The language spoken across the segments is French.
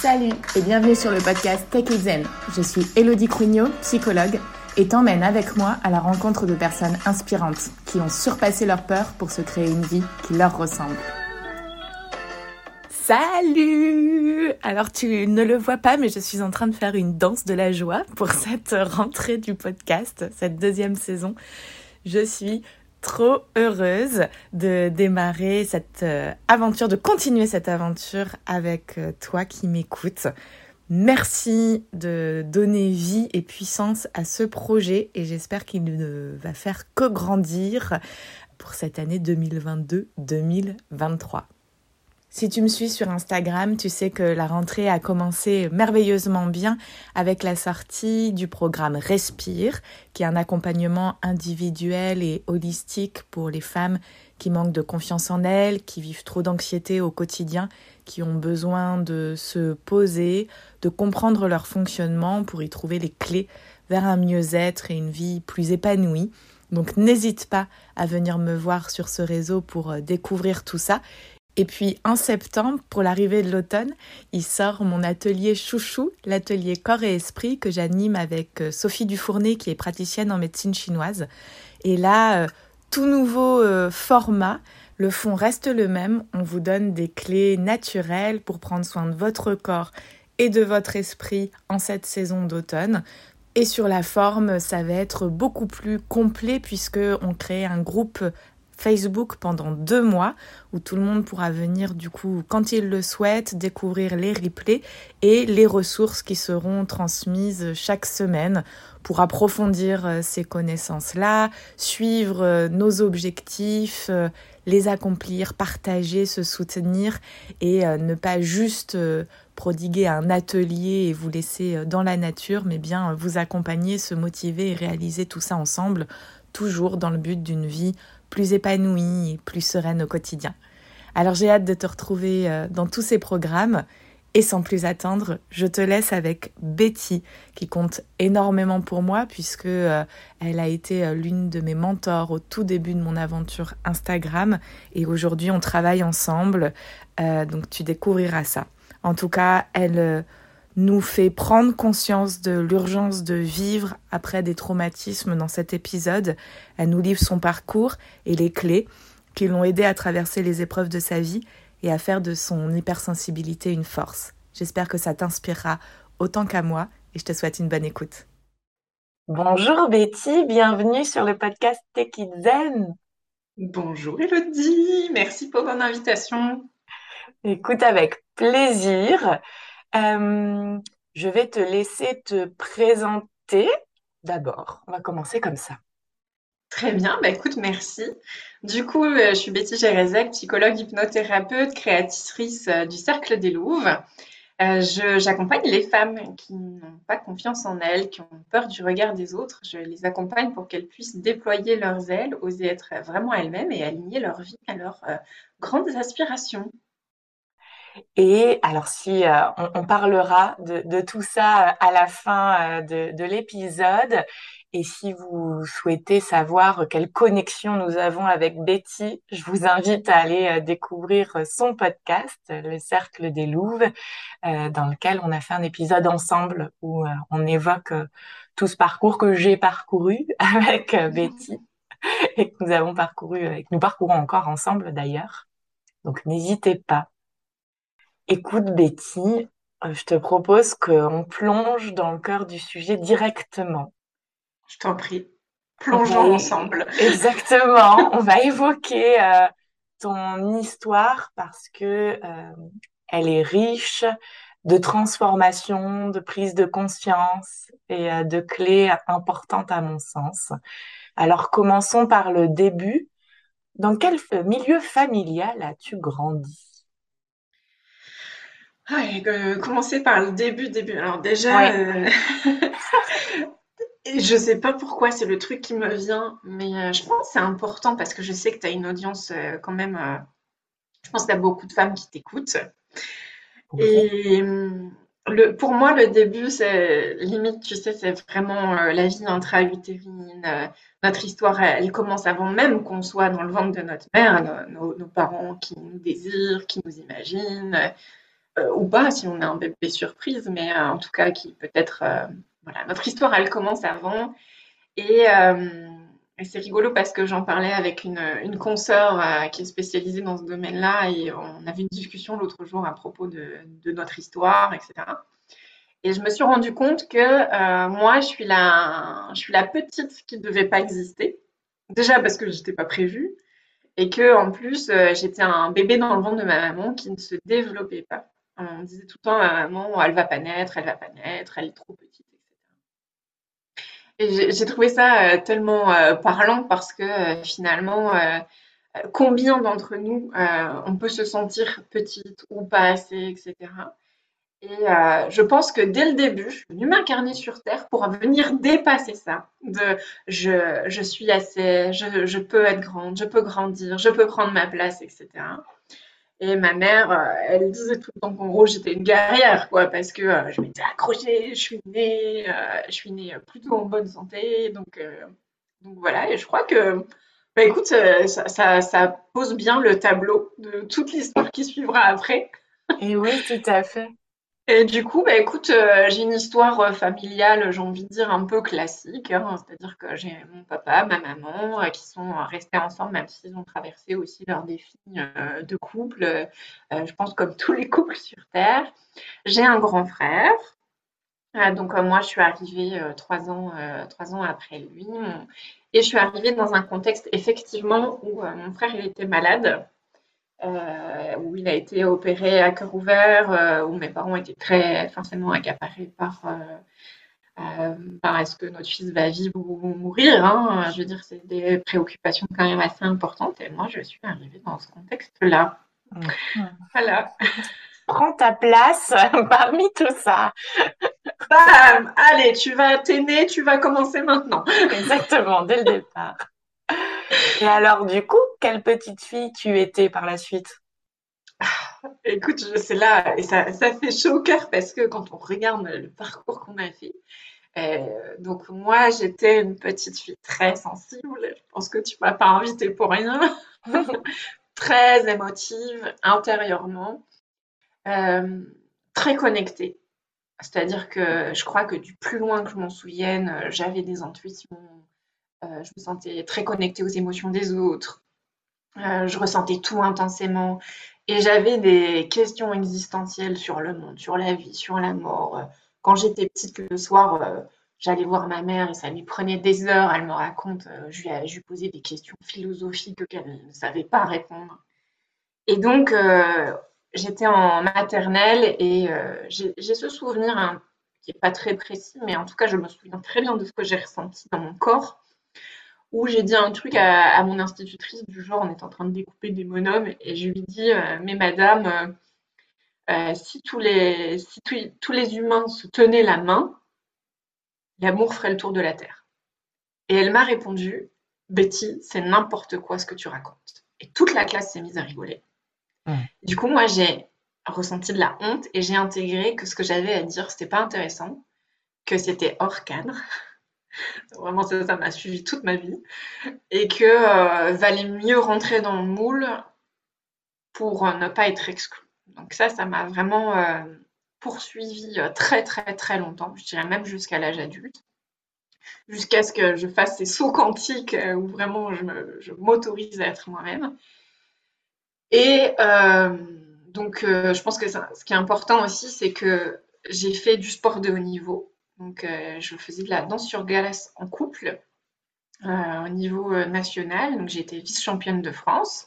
Salut et bienvenue sur le podcast Tech. Je suis Elodie Crugnot, psychologue, et t'emmène avec moi à la rencontre de personnes inspirantes qui ont surpassé leur peur pour se créer une vie qui leur ressemble. Salut Alors tu ne le vois pas, mais je suis en train de faire une danse de la joie pour cette rentrée du podcast, cette deuxième saison. Je suis trop heureuse de démarrer cette euh, aventure, de continuer cette aventure avec euh, toi qui m'écoutes. Merci de donner vie et puissance à ce projet et j'espère qu'il ne va faire que grandir pour cette année 2022-2023. Si tu me suis sur Instagram, tu sais que la rentrée a commencé merveilleusement bien avec la sortie du programme Respire, qui est un accompagnement individuel et holistique pour les femmes qui manquent de confiance en elles, qui vivent trop d'anxiété au quotidien, qui ont besoin de se poser, de comprendre leur fonctionnement pour y trouver les clés vers un mieux-être et une vie plus épanouie. Donc n'hésite pas à venir me voir sur ce réseau pour euh, découvrir tout ça. Et puis en septembre, pour l'arrivée de l'automne, il sort mon atelier chouchou, l'atelier corps et esprit que j'anime avec euh, Sophie Dufournet qui est praticienne en médecine chinoise. Et là, euh, tout nouveau euh, format, le fond reste le même, on vous donne des clés naturelles pour prendre soin de votre corps et de votre esprit en cette saison d'automne. Et sur la forme, ça va être beaucoup plus complet puisque on crée un groupe Facebook pendant deux mois où tout le monde pourra venir du coup quand il le souhaite découvrir les replays et les ressources qui seront transmises chaque semaine pour approfondir euh, ces connaissances-là, suivre euh, nos objectifs, euh, les accomplir, partager, se soutenir et ne pas juste prodiguer un atelier et vous laisser dans la nature, mais bien vous accompagner, se motiver et réaliser tout ça ensemble, toujours dans le but d'une vie plus épanouie et plus sereine au quotidien. Alors j'ai hâte de te retrouver euh, dans tous ces programmes et sans plus attendre, je te laisse avec Betty qui compte énormément pour moi puisque euh, elle a été euh, l'une de mes mentors au tout début de mon aventure Instagram et aujourd'hui on travaille ensemble donc tu découvriras ça. En tout cas, elle nous fait prendre conscience de l'urgence de vivre après des traumatismes dans cet épisode. Elle nous livre son parcours et les clés qui l'ont aidé à traverser les épreuves de sa vie et à faire de son hypersensibilité une force. J'espère que ça t'inspirera autant qu'à moi et je te souhaite une bonne écoute. Bonjour Betty, bienvenue sur le podcast Tech Zen. Bonjour Elodie, merci pour ton invitation. Écoute avec plaisir. Euh, je vais te laisser te présenter d'abord. On va commencer comme ça. Très bien, bah écoute, merci. Du coup, euh, je suis Betty Gérezek, psychologue hypnothérapeute, créatrice euh, du Cercle des Louves. J'accompagne les femmes qui n'ont pas confiance en elles, qui ont peur du regard des autres. Je les accompagne pour qu'elles puissent déployer leurs ailes, oser être vraiment elles-mêmes et aligner leur vie à leurs grandes aspirations. Et alors, si euh, on, parlera de, tout ça euh, à la fin euh, de, l'épisode, et si vous souhaitez savoir quelle connexion nous avons avec Betty, je vous invite à aller découvrir son podcast, Le Cercle des Louves, dans lequel on a fait un épisode ensemble où on évoque tout ce parcours que j'ai parcouru avec Betty et que nous avons parcouru, et que nous parcourons encore ensemble d'ailleurs. Donc n'hésitez pas. Écoute, Betty, euh, je te propose qu'on plonge dans le cœur du sujet directement. Je t'en prie. Plongeons ensemble. Exactement. on va évoquer euh, ton histoire parce que euh, elle est riche de transformation, de prise de conscience et de clés importantes à mon sens. Alors commençons par le début. Dans quel milieu familial as-tu grandi? Euh, commencer par le début, début. Alors déjà, euh, je sais pas pourquoi c'est le truc qui me vient, mais euh, je pense que c'est important parce que je sais que tu as une audience quand même. je pense qu'il y a beaucoup de femmes qui t'écoutent. Et le, pour moi, le début, c'est limite, tu sais, c'est vraiment la vie intra-utérine. notre histoire, elle, commence avant même qu'on soit dans le ventre de notre mère, nos, nos parents qui nous désirent, qui nous imaginent ou pas si on a un bébé surprise, mais en tout cas qui peut-être, voilà, notre histoire elle commence avant et c'est rigolo parce que j'en parlais avec une, une consoeur euh, qui est spécialisée dans ce domaine-là et on avait une discussion l'autre jour à propos de, notre histoire, etc. Et je me suis rendu compte que euh, moi, je suis, la, je suis la petite qui ne devait pas exister. Déjà parce que je n'étais pas prévue et que en plus, euh, j'étais un bébé dans le ventre de ma maman qui ne se développait pas. On disait tout le temps à ma maman, elle va pas naître, elle va pas naître, elle est trop petite j'ai trouvé ça euh, tellement euh, parlant parce que euh, finalement, combien d'entre nous, on peut se sentir petite ou pas assez, etc. Et je pense que dès le début, je suis venue m'incarner sur Terre pour venir dépasser ça. De je, suis assez, je, peux être grande, je peux grandir, je peux prendre ma place, etc. Et ma mère, euh, elle disait tout le temps qu'en gros, j'étais une guerrière, quoi, parce que euh, je m'étais accrochée, je suis née, euh, je suis née plutôt en bonne santé. Donc, donc voilà, et je crois que, bah, écoute, ça, ça, ça, pose bien le tableau de toute l'histoire qui suivra après. Et oui, tout à fait. Et du coup, bah, écoute, euh, j'ai une histoire euh, familiale, j'ai envie de dire un peu classique. Hein. C'est-à-dire que j'ai mon papa, ma maman, euh, qui sont restés ensemble, même s'ils ont traversé aussi leurs défis de couple. je pense comme tous les couples sur Terre. J'ai un grand frère. donc moi, je suis arrivée trois ans, après lui. Et je suis arrivée dans un contexte effectivement où mon frère était malade. Euh, où il a été opéré à cœur ouvert, euh, où mes parents étaient très forcément accaparés par, euh, est-ce que notre fils va vivre ou mourir. Hein. Je veux dire, c'est des préoccupations quand même assez importantes. Et moi, je suis arrivée dans ce contexte-là. Mmh. Voilà. Prends ta place parmi tout ça. Bam Allez, tu vas t'aimer, tu vas commencer maintenant. Exactement, dès le départ. Et alors, du coup, quelle petite fille tu étais par la suite? Écoute, c'est là, et ça, fait chaud au cœur parce que quand on regarde le parcours qu'on a fait, euh, donc moi, j'étais une petite fille très sensible. Je pense que tu m'as pas invitée pour rien. très émotive intérieurement, euh, très connectée. C'est-à-dire que je crois que du plus loin que je m'en souvienne, j'avais des intuitions, euh, je me sentais très connectée aux émotions des autres. Euh, je ressentais tout intensément. Et j'avais des questions existentielles sur le monde, sur la vie, sur la mort. Quand j'étais petite, le soir, euh, j'allais voir ma mère et ça lui prenait des heures. Elle me raconte, je, lui, posais des questions philosophiques qu'elle ne savait pas répondre. Et donc, j'étais en maternelle et j'ai ce souvenir hein, qui n'est pas très précis, mais en tout cas, je me souviens très bien de ce que j'ai ressenti dans mon corps où j'ai dit un truc à, mon institutrice du genre, on est en train de découper des monômes, et je lui dis, euh, mais madame, euh, euh, si, tous les, si tous les humains se tenaient la main, l'amour ferait le tour de la Terre. Et elle m'a répondu, Betty, c'est n'importe quoi ce que tu racontes. Et toute la classe s'est mise à rigoler. Du coup, moi, j'ai ressenti de la honte et j'ai intégré que ce que j'avais à dire, c'était pas intéressant, que c'était hors cadre Vraiment, ça, m'a suivi toute ma vie. Et que euh, valait mieux rentrer dans le moule pour euh, ne pas être exclu. Donc ça, ça m'a vraiment euh, poursuivi très très très longtemps. Je dirais même jusqu'à l'âge adulte. Jusqu'à ce que je fasse ces sauts quantiques où vraiment je m'autorise à être moi-même. Et donc, je pense que ce qui est important aussi, c'est que j'ai fait du sport de haut niveau. Donc, euh, je faisais de la danse sur glace en couple euh, au niveau euh, national. Donc, j'étais vice-championne de France.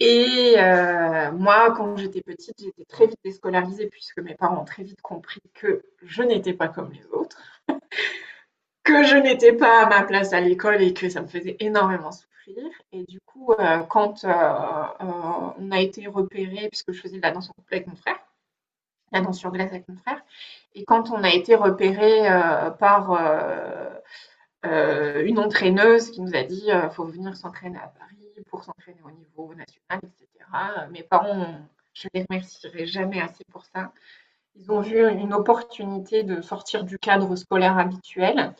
Et moi, quand j'étais petite, j'étais très vite déscolarisée puisque mes parents ont très vite compris que je n'étais pas comme les autres, que je n'étais pas à ma place à l'école et que ça me faisait énormément souffrir. Et du coup, quand on a été repéré, puisque je faisais de la danse en couple avec mon frère, la danse sur glace avec mon frère. Et quand on a été repéré euh, par euh, euh, une entraîneuse qui nous a dit il faut venir s'entraîner à Paris pour s'entraîner au niveau national, etc. Mes parents, je ne les remercierai jamais assez pour ça. Ils ont vu une opportunité de sortir du cadre scolaire habituel.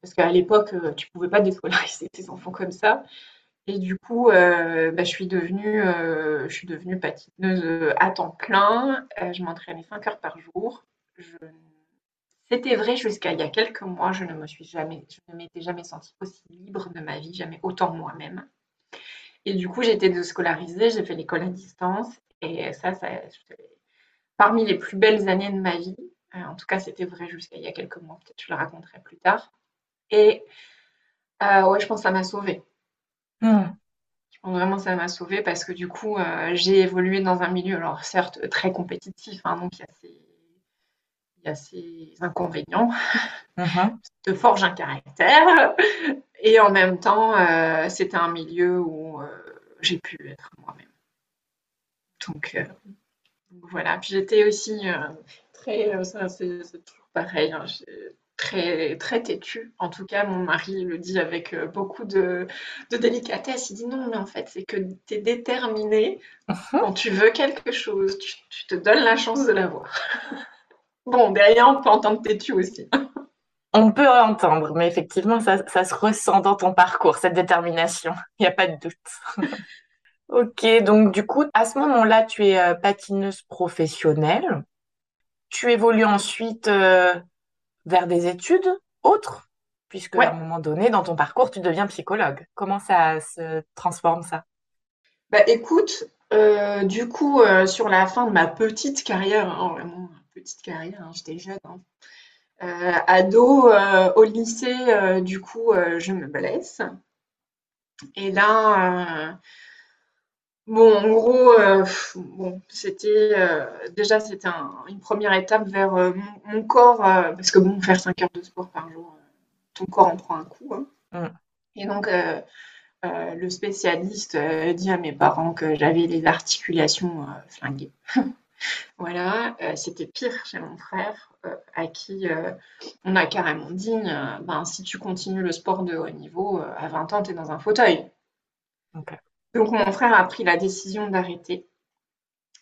Parce qu'à l'époque, tu ne pouvais pas déscolariser tes enfants comme ça. Et du coup, bah, je suis devenue, je suis devenue patineuse à temps plein. je m'entraînais 5 heures par jour. C'était vrai jusqu'à il y a quelques mois, je ne me suis jamais, je ne m'étais jamais sentie aussi libre de ma vie, jamais autant moi-même. Et du coup, été déscolarisée, j'ai fait l'école à distance. Et ça, ça parmi les plus belles années de ma vie. Euh, en tout cas, c'était vrai jusqu'à il y a quelques mois. Peut-être je le raconterai plus tard. Et euh, ouais, je pense que ça m'a sauvée. Je pense vraiment que ça m'a sauvée parce que du coup, euh, j'ai évolué dans un milieu, alors certes, très compétitif. Hein, donc, il y a ces il y a ses inconvénients, uh-huh. te forge un caractère. Et en même temps, euh, c'était un milieu où euh, j'ai pu être moi-même. Donc, euh, voilà. Puis j'étais aussi très, ça c'est toujours pareil, hein, très, très têtue. En tout cas, mon mari le dit avec beaucoup de, délicatesse. Il dit non, mais en fait, c'est que tu es déterminé. Uh-huh. Quand tu veux quelque chose, tu, tu te donnes la chance de l'avoir. Bon, derrière, on peut entendre têtu aussi. On peut entendre, mais effectivement, ça, se ressent dans ton parcours, cette détermination. Il n'y a pas de doute. ok, donc du coup, à ce moment-là, tu es euh, patineuse professionnelle. Tu évolues ensuite euh, vers des études autres, puisque à un moment donné, dans ton parcours, tu deviens psychologue. Comment ça se transforme ça? Bah écoute, euh, du coup, sur la fin de ma petite carrière, hein, vraiment petite carrière, hein, j'étais jeune. Hein. Euh, ado, euh, au lycée, euh, du coup, je me blesse. Et là, bon, en gros, bon, c'était déjà c'était une première étape vers mon, corps, parce que bon, faire 5 heures de sport par jour, ton corps en prend un coup. Hein. Mm. Et donc, le spécialiste dit à mes parents que j'avais les articulations flinguées. Voilà, euh, c'était pire chez mon frère, euh, à qui euh, on a carrément dit ben, si tu continues le sport de haut niveau, à 20 ans, tu es dans un fauteuil. Donc, mon frère a pris la décision d'arrêter.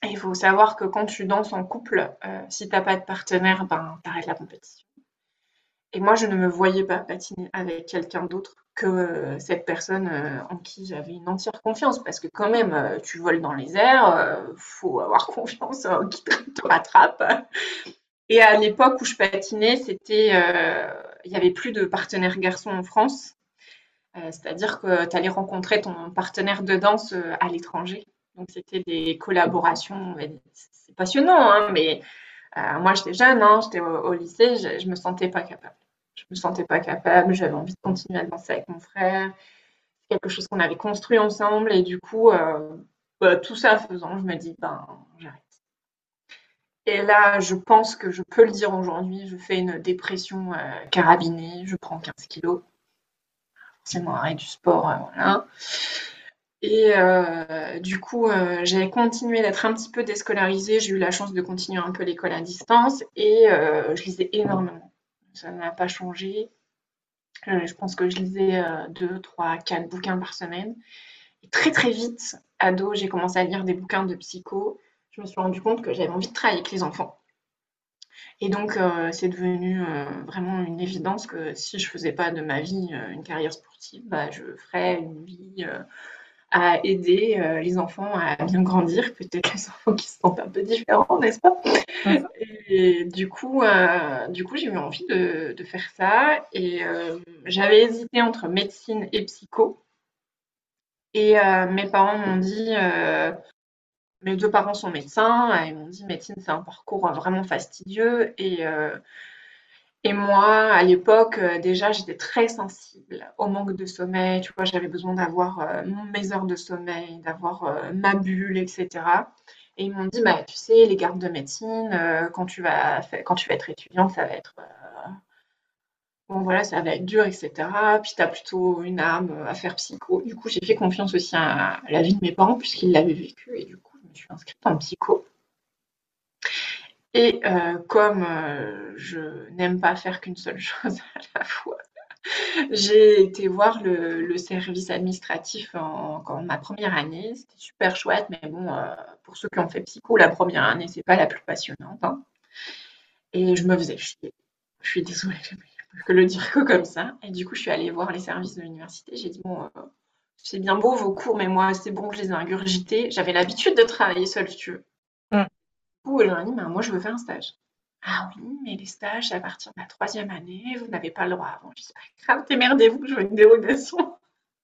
il faut savoir que quand tu danses en couple, si tu n'as pas de partenaire, ben, tu arrêtes la compétition. Et moi, je ne me voyais pas patiner avec quelqu'un d'autre que euh, cette personne euh, en qui j'avais une entière confiance. Parce que quand même, euh, tu voles dans les airs, faut avoir confiance qui te rattrape. Et à l'époque où je patinais, c'était, il n'y avait plus de partenaires garçons en France. C'est-à-dire que tu allais rencontrer ton partenaire de danse à l'étranger. Donc c'était des collaborations. C'est passionnant, hein, mais moi j'étais jeune, hein, j'étais au, lycée, je ne me sentais pas capable je me sentais pas capable, j'avais envie de continuer à danser avec mon frère. C'est quelque chose qu'on avait construit ensemble et du coup, euh, bah, tout ça faisant, je me dis, ben, j'arrête. Et là, je pense que je peux le dire aujourd'hui, je fais une dépression euh, carabinée, je prends 15 kilos. Forcément, arrêt du sport, euh, voilà. Et du coup, j'ai continué d'être un petit peu déscolarisée. J'ai eu la chance de continuer un peu l'école à distance et je lisais énormément ça n'a pas changé. Euh, je pense que je lisais 2, 3, 4 bouquins par semaine. Et très très vite, ado, j'ai commencé à lire des bouquins de psycho. Je me suis rendu compte que j'avais envie de travailler avec les enfants. Et donc, euh, c'est devenu euh, vraiment une évidence que si je ne faisais pas de ma vie une carrière sportive, bah, je ferais une vie à aider euh, les enfants à bien grandir, peut-être les enfants qui se sentent un peu différents, n'est-ce pas? Et du coup, euh, du coup j'ai eu envie de, faire ça. Et euh, j'avais hésité entre médecine et psycho. Et mes parents m'ont dit, mes deux parents sont médecins, ils m'ont dit médecine c'est un parcours vraiment fastidieux et et moi, à l'époque, euh, déjà, j'étais très sensible au manque de sommeil. Tu vois, j'avais besoin d'avoir euh, mes heures de sommeil, d'avoir euh, ma bulle, etc. Et ils m'ont dit, bah, tu sais, les gardes de médecine, quand, tu vas quand tu vas être étudiant, ça va être... bon, voilà, ça va être dur, etc. Puis tu as plutôt une âme à faire psycho. Du coup, j'ai fait confiance aussi à la vie de mes parents, puisqu'ils l'avaient vécu. Et du je suis inscrite en psycho. Et euh, comme euh, je n'aime pas faire qu'une seule chose à la fois, j'ai été voir le, service administratif en, ma première année. C'était super chouette, mais bon, euh, pour ceux qui ont fait psycho, la première année, c'est pas la plus passionnante. Hein. Et je me faisais chier. Je suis désolée, je peux le dire que comme ça. Et du coup, je suis allée voir les services de l'université. J'ai dit, bon, c'est bien beau vos cours, mais moi, c'est bon, je les ai ingurgités. J'avais l'habitude de travailler seule, si tu veux. Mm. Du coup, elle m'a dit, moi, je veux faire un stage. Ah oui, mais les stages, à partir de la troisième année, vous n'avez pas le droit avant. Je dis, pas grave, démerdez-vous, je veux une dérogation.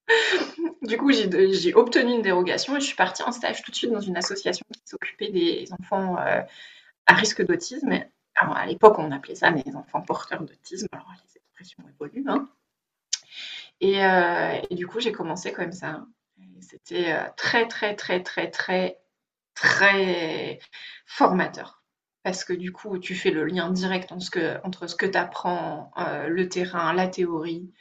du coup, j'ai obtenu une dérogation et je suis partie en stage tout de suite dans une association qui s'occupait des enfants euh, à risque d'autisme. à l'époque, on appelait ça des enfants porteurs d'autisme. Alors, les expressions évoluent. Hein. Euh, et, du coup, j'ai commencé comme ça. C'était euh, très, très, très, très, très, très formateur. Parce que du coup, tu fais le lien direct entre ce que, tu apprends, euh, le terrain, la théorie.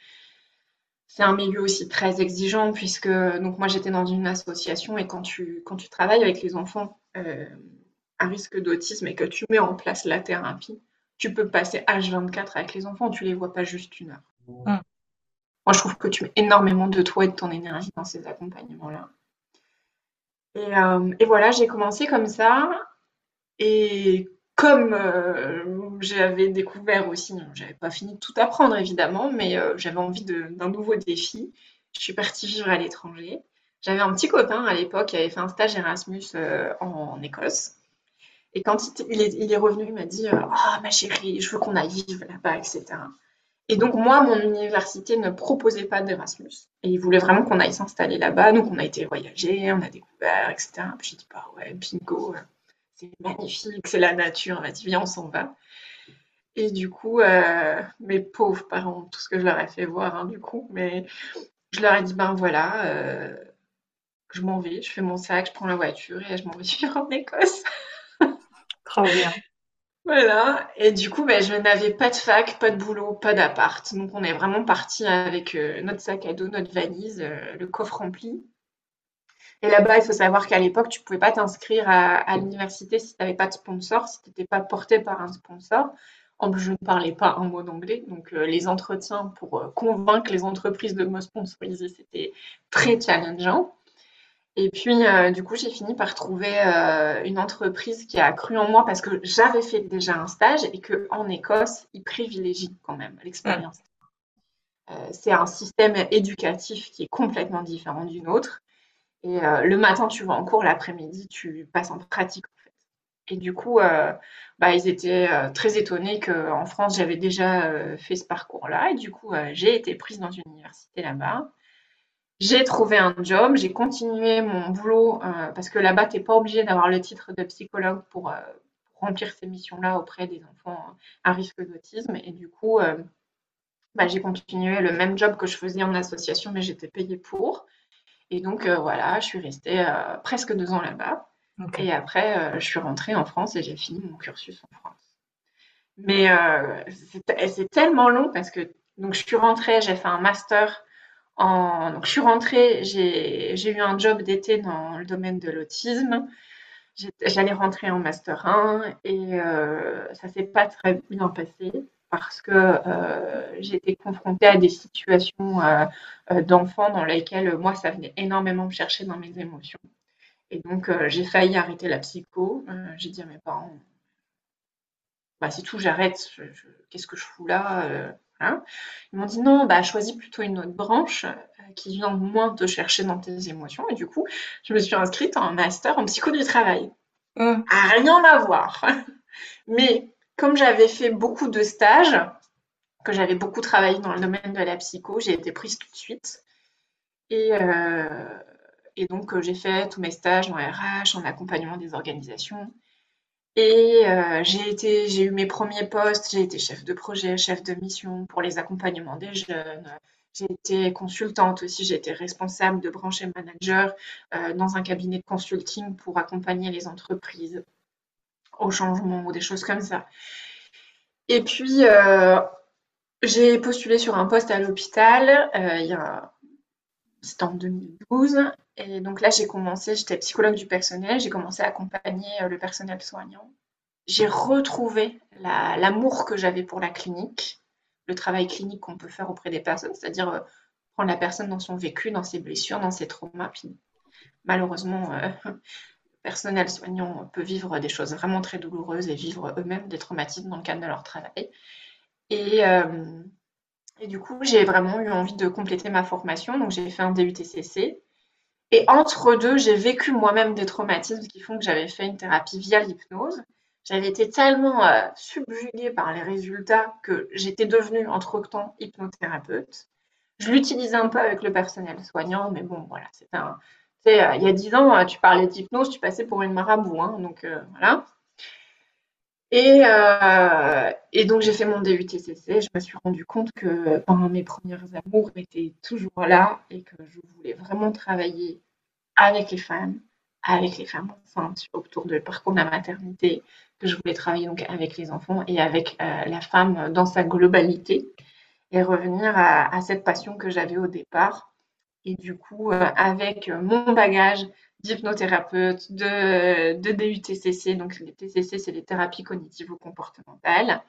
C'est un milieu aussi très exigeant puisque donc moi j'étais dans une association et quand tu, quand tu travailles avec les enfants à risque d'autisme et que tu mets en place la thérapie, tu peux passer H24 avec les enfants, tu les vois pas juste une heure. Mmh. Moi, je trouve que tu mets énormément de toi et de ton énergie dans ces accompagnements-là. Et, euh, voilà, j'ai commencé comme ça. Et comme euh, j'avais découvert aussi, j'avais pas fini de tout apprendre évidemment, mais euh, j'avais envie d'un nouveau défi, je suis partie vivre à l'étranger. J'avais un petit copain à l'époque qui avait fait un stage Erasmus en, Écosse. Et quand il, est, revenu, il m'a dit Ah, ma chérie, je veux qu'on aille vivre là-bas, etc. Et donc, moi, mon université ne proposait pas d'Erasmus. Et ils voulaient vraiment qu'on aille s'installer là-bas. Donc, on a été voyager, on a découvert, etc. Puis j'ai dit, bah ouais, bingo, c'est magnifique, c'est la nature. Dit, viens, on s'en va. Et du coup, euh, mes pauvres parents, tout ce que je leur ai fait voir, hein, du coup, mais je leur ai dit, ben voilà, euh, je m'en vais, je fais mon sac, je prends la voiture et je m'en vais vivre en Écosse. Trop bien. Voilà, et du coup, ben, je n'avais pas de fac, pas de boulot, pas d'appart. Donc, on est vraiment parti avec euh, notre sac à dos, notre valise, euh, le coffre rempli. Et là-bas, il faut savoir qu'à l'époque, tu ne pouvais pas t'inscrire à, l'université si tu n'avais pas de sponsor, si tu n'étais pas porté par un sponsor. En plus, je ne parlais pas un mot d'anglais, donc euh, les entretiens pour convaincre les entreprises de me sponsoriser, c'était très challengeant. Et puis, euh, du coup, j'ai fini par trouver euh, une entreprise qui a cru en moi parce que j'avais fait déjà un stage et qu'en Écosse, ils privilégient quand même l'expérience. Euh, c'est un système éducatif qui est complètement différent du nôtre. Et le matin, tu vas en cours, l'après-midi, tu passes en pratique. En fait. Et du coup, bah, ils étaient très étonnés qu'en France, j'avais déjà fait ce parcours-là. Et du coup, j'ai été prise dans une université là-bas. J'ai trouvé un job, j'ai continué mon boulot euh, parce que là-bas, tu n'es pas obligé d'avoir le titre de psychologue pour, euh, remplir ces missions-là auprès des enfants à risque d'autisme. Et du coup, euh, bah, j'ai continué le même job que je faisais en association, mais j'étais payée pour. Et donc, voilà, je suis restée presque deux ans là-bas. Et après, je suis rentrée en France et j'ai fini mon cursus en France. Mais c'est tellement long parce que donc, je suis rentrée, j'ai fait un master donc, je suis rentrée, j'ai eu un job d'été dans le domaine de l'autisme. J'allais rentrer en master 1 et euh, ça s'est pas très bien passé parce que euh, été confrontée à des situations euh, euh, d'enfants dans lesquelles moi ça venait énormément me chercher dans mes émotions. Et donc j'ai failli arrêter la psycho. j'ai dit à mes parents, bah, c'est tout, j'arrête. Qu'est-ce que je fous là Hein. Ils m'ont dit non, bah, choisis plutôt une autre branche euh, qui vient moins te chercher dans tes émotions. Et du coup, je me suis inscrite en master en psycho du travail. Mmh. rien à voir. Mais comme j'avais fait beaucoup de stages, que j'avais beaucoup travaillé dans le domaine de la psycho, j'ai été prise tout de suite. Et, euh, et donc, euh, j'ai fait tous mes stages en RH, en accompagnement des organisations. Et euh, j'ai été, j'ai eu mes premiers postes, j'ai été chef de projet, chef de mission pour les accompagnements des jeunes. J'ai été consultante aussi, j'ai été responsable de branche et manager euh, dans un cabinet de consulting pour accompagner les entreprises au changement ou des choses comme ça. Et puis, euh, j'ai postulé sur un poste à l'hôpital c'était en 2012. Et donc là, j'ai commencé, j'étais psychologue du personnel, j'ai commencé à accompagner euh, le personnel soignant. J'ai retrouvé l'amour que j'avais pour la clinique, le travail clinique qu'on peut faire auprès des personnes, c'est-à-dire euh, prendre la personne dans son vécu, dans ses blessures, dans ses traumas. Puis malheureusement, euh, le personnel soignant peut vivre des choses vraiment très douloureuses et vivre eux-mêmes des traumatismes dans le cadre de leur travail. Et, Et du coup, j'ai vraiment eu envie de compléter ma formation, donc j'ai fait un DUTCC. Et entre deux, j'ai vécu moi-même des traumatismes qui font que j'avais fait une thérapie via l'hypnose. J'avais été tellement euh, subjuguée par les résultats que j'étais devenue entre-temps hypnothérapeute. Je l'utilisais un peu avec le personnel soignant, mais bon, voilà, c'était un... Euh, il y a dix ans, euh, tu parlais d'hypnose, tu passais pour une marabout, hein, donc voilà. Et, et, donc j'ai fait mon DUTCC, je me suis rendu compte que pendant mes premières amours étaient toujours là et que je voulais vraiment travailler avec les femmes, avec les femmes enceintes autour de parcours de la maternité, que je voulais travailler donc avec les enfants et avec euh, la femme dans sa globalité et revenir à, cette passion que j'avais au départ. Et du coup, euh, avec mon bagage d'hypnothérapeute, de, de DUTCC, donc les TCC, c'est les thérapies cognitivo-comportementales,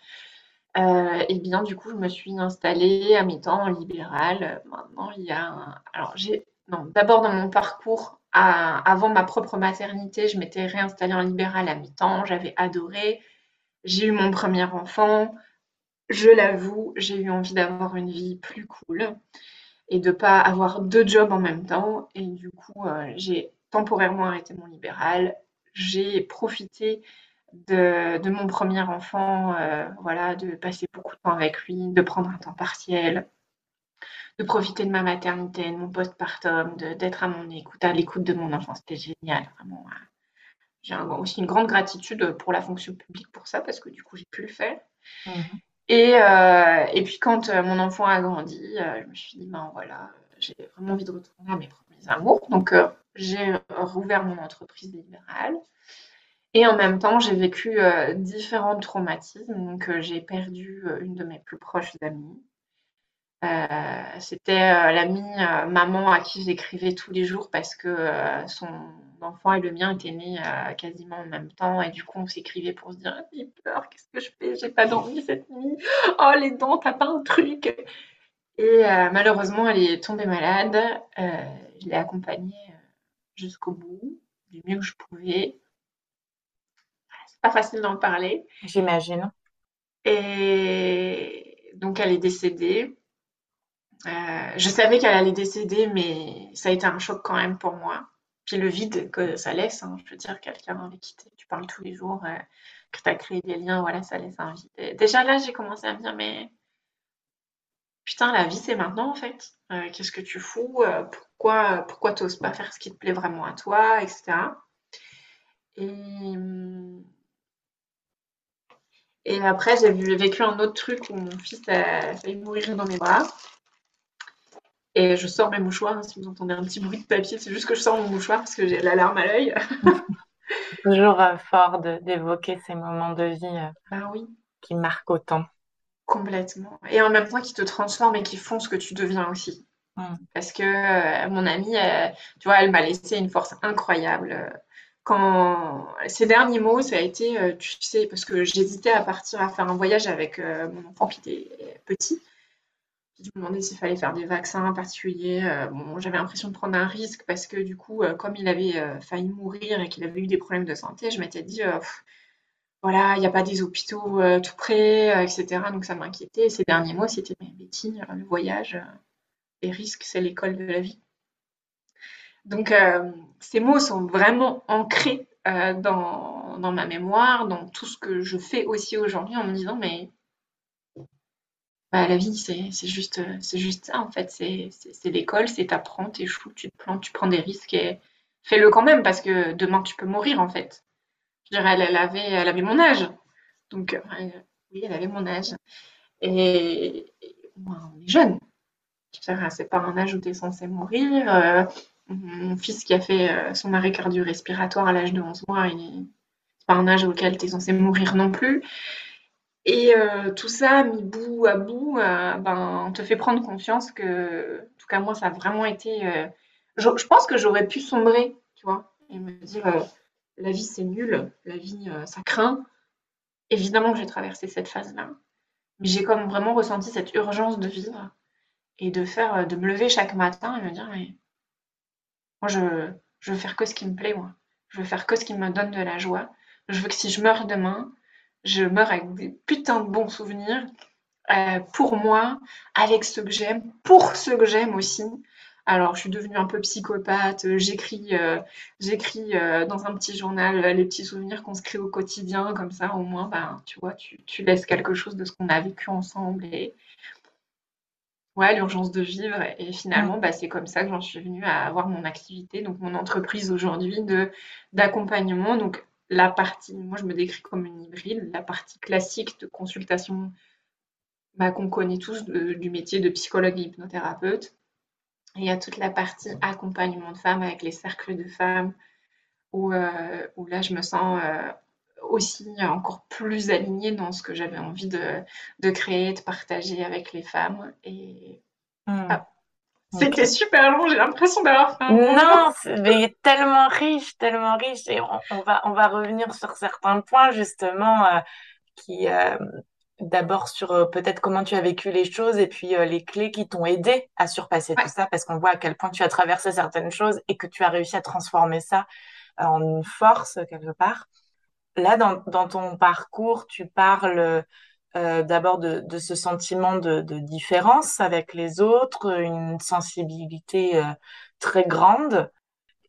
euh, et bien du coup, je me suis installée à mi-temps en libéral. Maintenant, il y a un... Alors, j'ai... Non, d'abord dans mon parcours avant ma propre maternité, je m'étais réinstallée en libéral à mi-temps, j'avais adoré. J'ai eu mon premier enfant. Je l'avoue, j'ai eu envie d'avoir une vie plus cool et de pas avoir deux jobs en même temps. Et du coup, euh, j'ai temporairement arrêté mon libéral. J'ai profité de, mon premier enfant, euh, voilà, de passer beaucoup de temps avec lui, de prendre un temps partiel, de profiter de ma maternité, de mon postpartum, d'être à mon écoute, à l'écoute de mon enfant. C'était génial, vraiment. J'ai aussi une grande gratitude pour la fonction publique pour ça, parce que du coup, j'ai pu le faire. Mhm. Et, euh, et, puis, quand euh, mon enfant a grandi, euh, je me suis dit, ben voilà, j'ai vraiment envie de retourner à mes premiers amours. Donc, j'ai rouvert mon entreprise libérale. Et en même temps, j'ai vécu différents traumatismes. Donc, j'ai perdu une de mes plus proches amies. Euh, c'était euh, l'amie euh, maman à qui j'écrivais tous les jours parce que son enfant et le mien étaient nés quasiment en même temps et du coup on s'écrivait pour se dire j'ai peur, qu'est-ce que je fais, j'ai pas dormi cette nuit, oh les dents, t'as pas un truc. Et malheureusement elle est tombée malade, je l'ai accompagnée jusqu'au bout du mieux que je pouvais. C'est pas facile d'en parler. J'imagine. Et donc elle est décédée. Euh, je savais qu'elle allait décéder, mais ça a été un choc quand même pour moi. Puis le vide que ça laisse, hein, je veux dire, quelqu'un avec qui tu parles tous les jours, euh, que tu as créé des liens, voilà, ça laisse un vide. déjà là, j'ai commencé à me dire, mais putain, la vie c'est maintenant en fait. Euh, qu'est-ce que tu fous Pourquoi, pourquoi tu n'oses pas faire ce qui te plaît vraiment à toi, etc. Et, et après, j'ai vécu un autre truc où mon fils a failli mourir dans mes bras. Et je sors mes mouchoirs. Hein, si vous entendez un petit bruit de papier, c'est juste que je sors mon mouchoir parce que j'ai la larme à l'œil. Toujours euh, fort d'évoquer ces moments de vie euh, oui. qui marquent autant. Complètement. Et en même temps qui te transforment et qui font ce que tu deviens aussi. Mm. Parce que euh, mon amie, tu vois, elle m'a laissé une force incroyable. Quand ces derniers mots, ça a été, tu sais, parce que j'hésitais à partir à faire un voyage avec mon enfant qui était petit. Je me demandais s'il fallait faire des vaccins particuliers. Euh, bon, j'avais l'impression de prendre un risque parce que du coup, euh, comme il avait euh, failli mourir et qu'il avait eu des problèmes de santé, je m'étais dit, voilà, il n'y a pas des hôpitaux tout près, etc. Donc ça m'inquiétait. Ces derniers mois, c'était mais Betty, le voyage, les risques, c'est l'école de la vie. Donc ces mots sont vraiment ancrés dans, dans ma mémoire, dans tout ce que je fais aussi aujourd'hui en me disant, mais bah, la vie, c'est juste, juste ça, en fait. C'est l'école, c'est t'apprends, t'échoues, tu te plantes, tu prends des risques et fais-le quand même parce que demain, tu peux mourir, en fait. Je dirais, elle, avait, elle avait mon âge. Donc, oui, elle avait mon âge. Et, on est jeune. C'est pas un âge où tu es censé mourir. Euh, mon fils qui a fait euh, son arrêt cardio-respiratoire à l'âge de 11 mois, c'est pas un âge auquel tu es censé mourir non plus. Et euh, tout ça mis bout à bout, ben, on te fait prendre conscience que, en tout cas moi, ça a vraiment été... Euh, je, pense que j'aurais pu sombrer, tu vois, et me dire, la vie c'est nul, la vie ça craint. Évidemment que j'ai traversé cette phase-là, mais j'ai comme vraiment ressenti cette urgence de vivre et de faire, de me lever chaque matin et me dire, mais moi je, je veux faire que ce qui me plaît, moi. Je veux faire que ce qui me donne de la joie. Je veux que si je meurs demain, je meurs avec des putains de bons souvenirs, euh, pour moi, avec ce que j'aime, pour ce que j'aime aussi. Alors, je suis devenue un peu psychopathe. J'écris, euh, j'écris euh, dans un petit journal les petits souvenirs qu'on se crée au quotidien, comme ça, au moins, ben, tu vois, tu, tu laisses quelque chose de ce qu'on a vécu ensemble ouais, l'urgence de vivre. Et finalement, bah, c'est comme ça que j'en suis venue à avoir mon activité, donc mon entreprise aujourd'hui de d'accompagnement. Donc la partie, moi je me décris comme une hybride, la partie classique de consultation bah, qu'on connaît tous du métier de psychologue et hypnothérapeute. Et il y a toute la partie accompagnement de femmes avec les cercles de femmes, où, euh, où là je me sens euh, aussi encore plus alignée dans ce que j'avais envie de, de, créer, de partager avec les femmes. Et ah, c'était super long, j'ai l'impression d'avoir fait un Non, mais tellement riche, tellement riche. Et on, va, on va revenir sur certains points, justement, euh, qui. Euh, d'abord sur euh, peut-être comment tu as vécu les choses et puis les clés qui t'ont aidé à surpasser tout ça parce qu'on voit à quel point tu as traversé certaines choses et que tu as réussi à transformer ça en une force quelque part. Là, dans, dans ton parcours, tu parles euh, d'abord de, de, ce sentiment de, de, différence avec les autres, une sensibilité euh, très grande,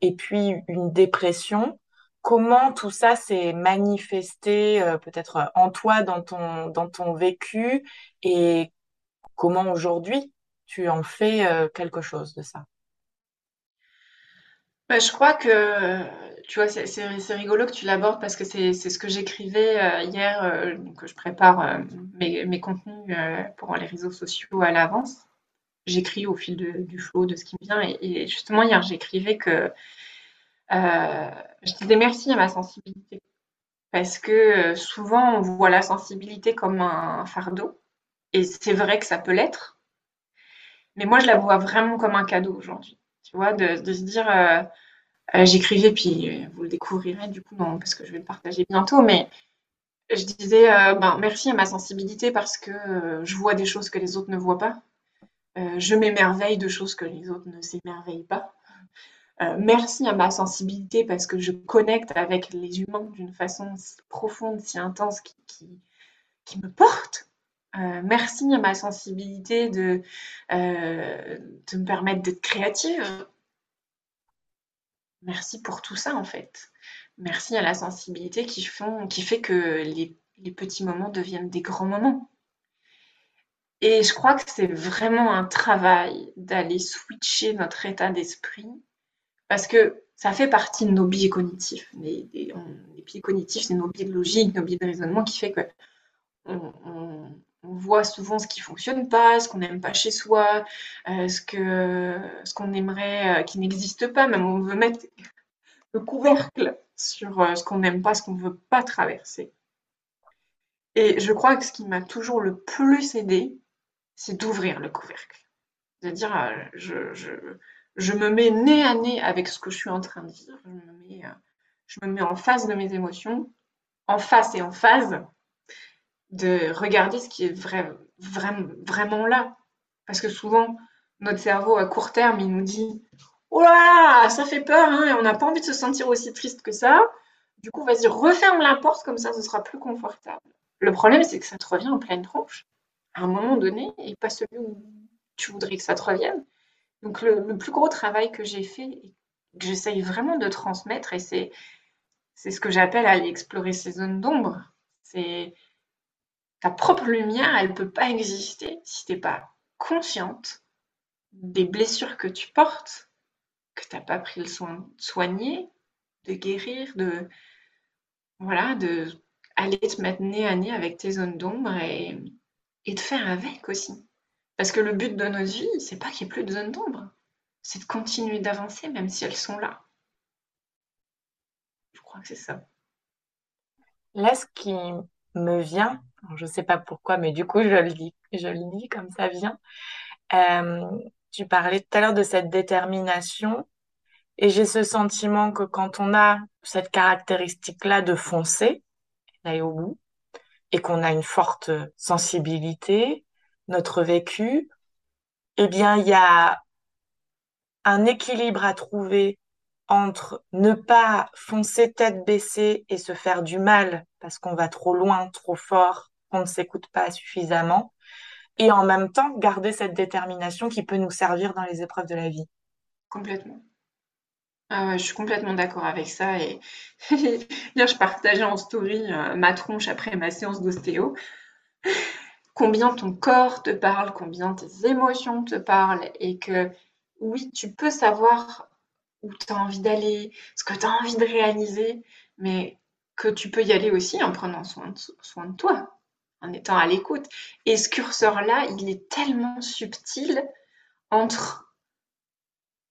et puis une dépression. Comment tout ça s'est manifesté euh, peut-être en toi, dans ton, dans ton vécu, et comment aujourd'hui tu en fais quelque chose de ça? Bah, Je crois que tu vois, c'est rigolo que tu l'abordes parce que c'est ce que j'écrivais euh, hier, euh, que je prépare euh, mes, mes, contenus pour les réseaux sociaux à l'avance. J'écris au fil du flow de ce qui me vient. Et, justement, hier, j'écrivais que je disais merci à ma sensibilité. Parce que souvent, on voit la sensibilité comme un fardeau. Et c'est vrai que ça peut l'être. Mais moi, je la vois vraiment comme un cadeau aujourd'hui. Tu vois, de, se dire euh, j'écrivais, puis euh, vous le découvrirez du coup, non, parce que je vais le partager bientôt, mais je disais euh, ben, merci à ma sensibilité parce que je vois des choses que les autres ne voient pas. je m'émerveille de choses que les autres ne s'émerveillent pas. merci à ma sensibilité parce que je connecte avec les humains d'une façon si profonde, si intense, qui, qui me porte. Merci à ma sensibilité de, de me permettre d'être créative, Merci pour tout ça, en fait. Merci à la sensibilité qui, font, qui fait que les, petits moments deviennent des grands moments. Et je crois que c'est vraiment un travail d'aller switcher notre état d'esprit parce que ça fait partie de nos biais cognitifs. Les, biais cognitifs, c'est nos biais de logique, nos biais de raisonnement qui fait que on, voit souvent ce qui fonctionne pas, ce qu'on n'aime pas chez soi, euh, ce qu'on aimerait euh, qui n'existe pas. Même on veut mettre le couvercle sur euh, ce qu'on n'aime pas, ce qu'on ne veut pas traverser. Et je crois que ce qui m'a toujours le plus aidé, c'est d'ouvrir le couvercle. C'est-à-dire, je, je, je, me mets nez à nez avec ce que je suis en train de dire. Je me mets, je me mets en face de mes émotions, en face et en phase de regarder ce qui est vrai, vraiment là. Parce que souvent, notre cerveau à court terme, il nous dit Oh là là, ça fait peur, hein, et on n'a pas envie de se sentir aussi triste que ça. Du coup, vas-y, referme la porte, comme ça, ce sera plus confortable. Le problème, c'est que ça te revient en pleine tronche, à un moment donné, et pas celui où tu voudrais que ça te revienne. Donc, le, plus gros travail que j'ai fait, et que j'essaye vraiment de transmettre, et c'est, c'est ce que j'appelle aller explorer ces zones d'ombre. C'est ta propre lumière, elle peut pas exister si tu n'es pas consciente des blessures que tu portes, que tu n'as pas pris le soin de soigner, de guérir, de voilà, de aller te mettre nez à nez avec tes zones d'ombre et, et de faire avec aussi. Parce que le but de notre vie, c'est pas qu'il n'y ait plus de zones d'ombre, c'est de continuer d'avancer même si elles sont là. Je crois que c'est ça. Là, ce qui me vient, je ne sais pas pourquoi, mais du coup, je le dis, je le dis comme ça vient. Euh, tu parlais tout à l'heure de cette détermination et j'ai ce sentiment que quand on a cette caractéristique-là de foncer, d'aller au bout, et qu'on a une forte sensibilité, notre vécu, eh bien, il y a un équilibre à trouver entre ne pas foncer tête baissée et se faire du mal parce qu'on va trop loin, trop fort, qu'on ne s'écoute pas suffisamment, et en même temps garder cette détermination qui peut nous servir dans les épreuves de la vie. Complètement. Ah je suis complètement d'accord avec ça. Et hier, je partageais en story euh, ma tronche après ma séance d'ostéo. Combien ton corps te parle, combien tes émotions te parlent, et que oui, tu peux savoir où tu as envie d'aller, ce que tu as envie de réaliser, mais que tu peux y aller aussi en prenant soin de, toi, en étant à l'écoute. Et ce curseur-là, il est tellement subtil entre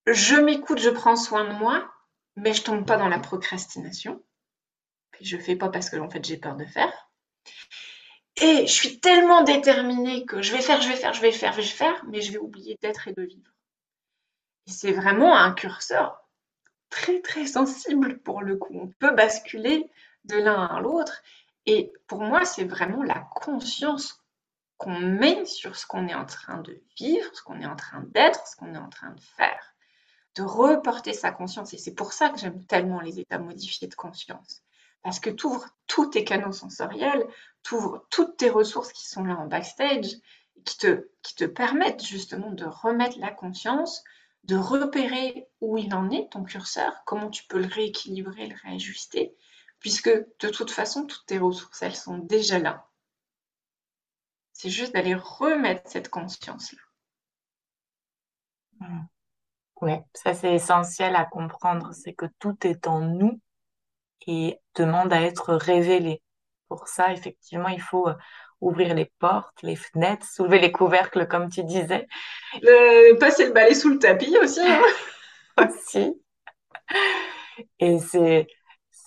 je m'écoute, je prends soin de moi, mais je tombe pas dans la procrastination. Je fais pas parce que j'ai peur de faire. Et je suis tellement déterminée que je vais faire, je vais faire, je vais faire, je vais faire, mais je vais oublier d'être et de vivre. Et c'est vraiment un curseur très très sensible pour le coup. On peut basculer de l'un à l'autre. Et pour moi, c'est vraiment la conscience qu'on met sur ce qu'on est en train de vivre, ce qu'on est en train d'être, ce qu'on est en train de faire. De reporter sa conscience. Et c'est pour ça que j'aime tellement les états modifiés de conscience. Parce que tu ouvres tous tes canaux sensoriels, tu ouvres toutes tes ressources qui sont là en backstage, qui te, qui te permettent justement de remettre la conscience, de repérer où il en est, ton curseur, comment tu peux le rééquilibrer, le réajuster, puisque de toute façon, toutes tes ressources, elles sont déjà là. C'est juste d'aller remettre cette conscience-là. Oui, ça c'est essentiel à comprendre, c'est que tout est en nous et demande à être révélé. Pour ça, effectivement, il faut euh, ouvrir les portes, les fenêtres, soulever les couvercles, comme tu disais. passer le balai sous le tapis aussi. Hein. aussi. Et c'est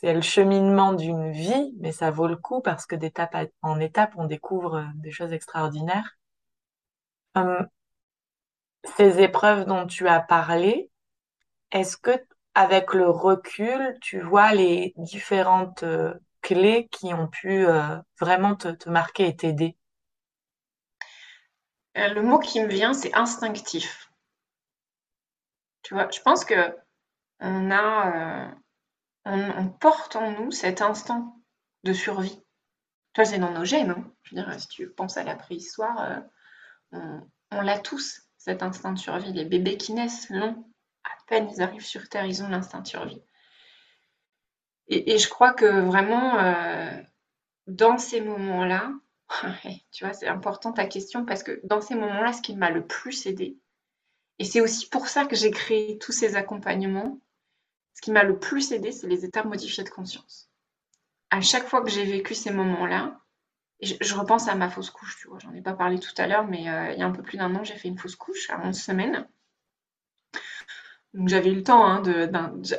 c'est le cheminement d'une vie, mais ça vaut le coup parce que d'étape en étape, on découvre euh, des choses extraordinaires. Hum, ces épreuves dont tu as parlé, est-ce que avec le recul, tu vois les différentes euh, clés qui ont pu euh, vraiment te, marquer et t'aider? Le mot qui me vient, c'est instinctif. Tu vois, je pense que on a on, porte en nous cet instinct de survie. Toi, c'est dans nos gènes. Hein. Je veux dire, si tu penses à la préhistoire, euh, on, l'a tous, cet instinct de survie. Les bébés qui naissent, non. À peine ils arrivent sur Terre, ils ont l'instinct de survie. Et, je crois que vraiment, euh, dans ces moments-là, tu vois, c'est important ta question parce que dans ces moments-là, ce qui m'a le plus aidé, et c'est aussi pour ça que j'ai créé tous ces accompagnements, ce qui m'a le plus aidé, c'est les états modifiés de conscience. À chaque fois que j'ai vécu ces moments-là, je, repense à ma fausse couche, tu vois, j'en ai pas parlé tout à l'heure, mais euh, il y a un peu plus d'un an, j'ai fait une fausse couche à 11 semaines. Donc j'avais eu le temps, hein, de,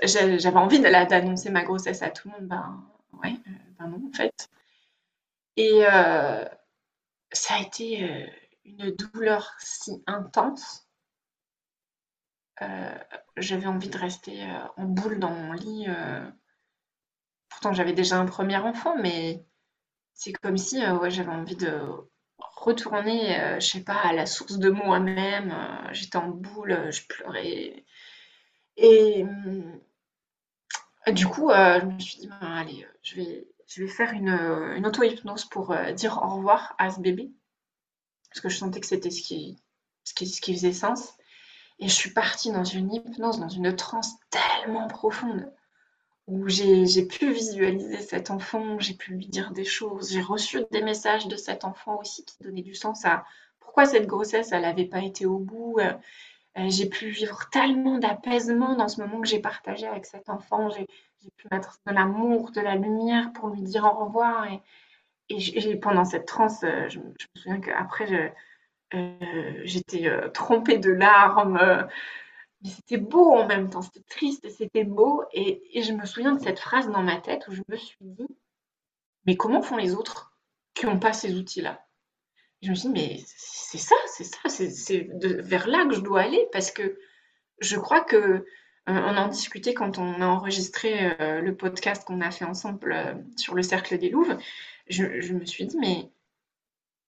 j'avais envie d'annoncer ma grossesse à tout le monde, ben ouais, euh, ben non en fait. Et euh, ça a été une douleur si intense euh, j'avais envie de rester euh, en boule dans mon lit. Euh. Pourtant, j'avais déjà un premier enfant, mais c'est comme si ouais, j'avais envie de retourner, je sais pas, à la source de moi-même. J'étais en boule, je pleurais. Et du coup, je me suis dit, ben, allez, je vais, je vais faire une, une auto-hypnose pour dire au revoir à ce bébé. Parce que je sentais que c'était ce qui, ce qui, ce qui faisait sens. Et je suis partie dans une hypnose, dans une transe tellement profonde, où j'ai pu visualiser cet enfant, j'ai pu lui dire des choses, j'ai reçu des messages de cet enfant aussi qui donnaient du sens à pourquoi cette grossesse, elle n'avait pas été au bout. Euh, j'ai pu vivre tellement d'apaisement dans ce moment que j'ai partagé avec cet enfant. J'ai pu mettre de l'amour, de la lumière pour lui dire au revoir. Et, pendant cette transe, euh, je, me souviens qu'après, euh, j'étais trempée de larmes, mais c'était beau en même temps, c'était triste c'était beau. Et, je me souviens de cette phrase dans ma tête où je me suis dit, mais comment font les autres qui n'ont pas ces outils-là? Je me suis dit, mais c'est ça, c'est ça, c'est vers là que je dois aller parce que je crois que on en discutait quand on a enregistré le podcast qu'on a fait ensemble sur le cercle des Louves. je me suis dit, mais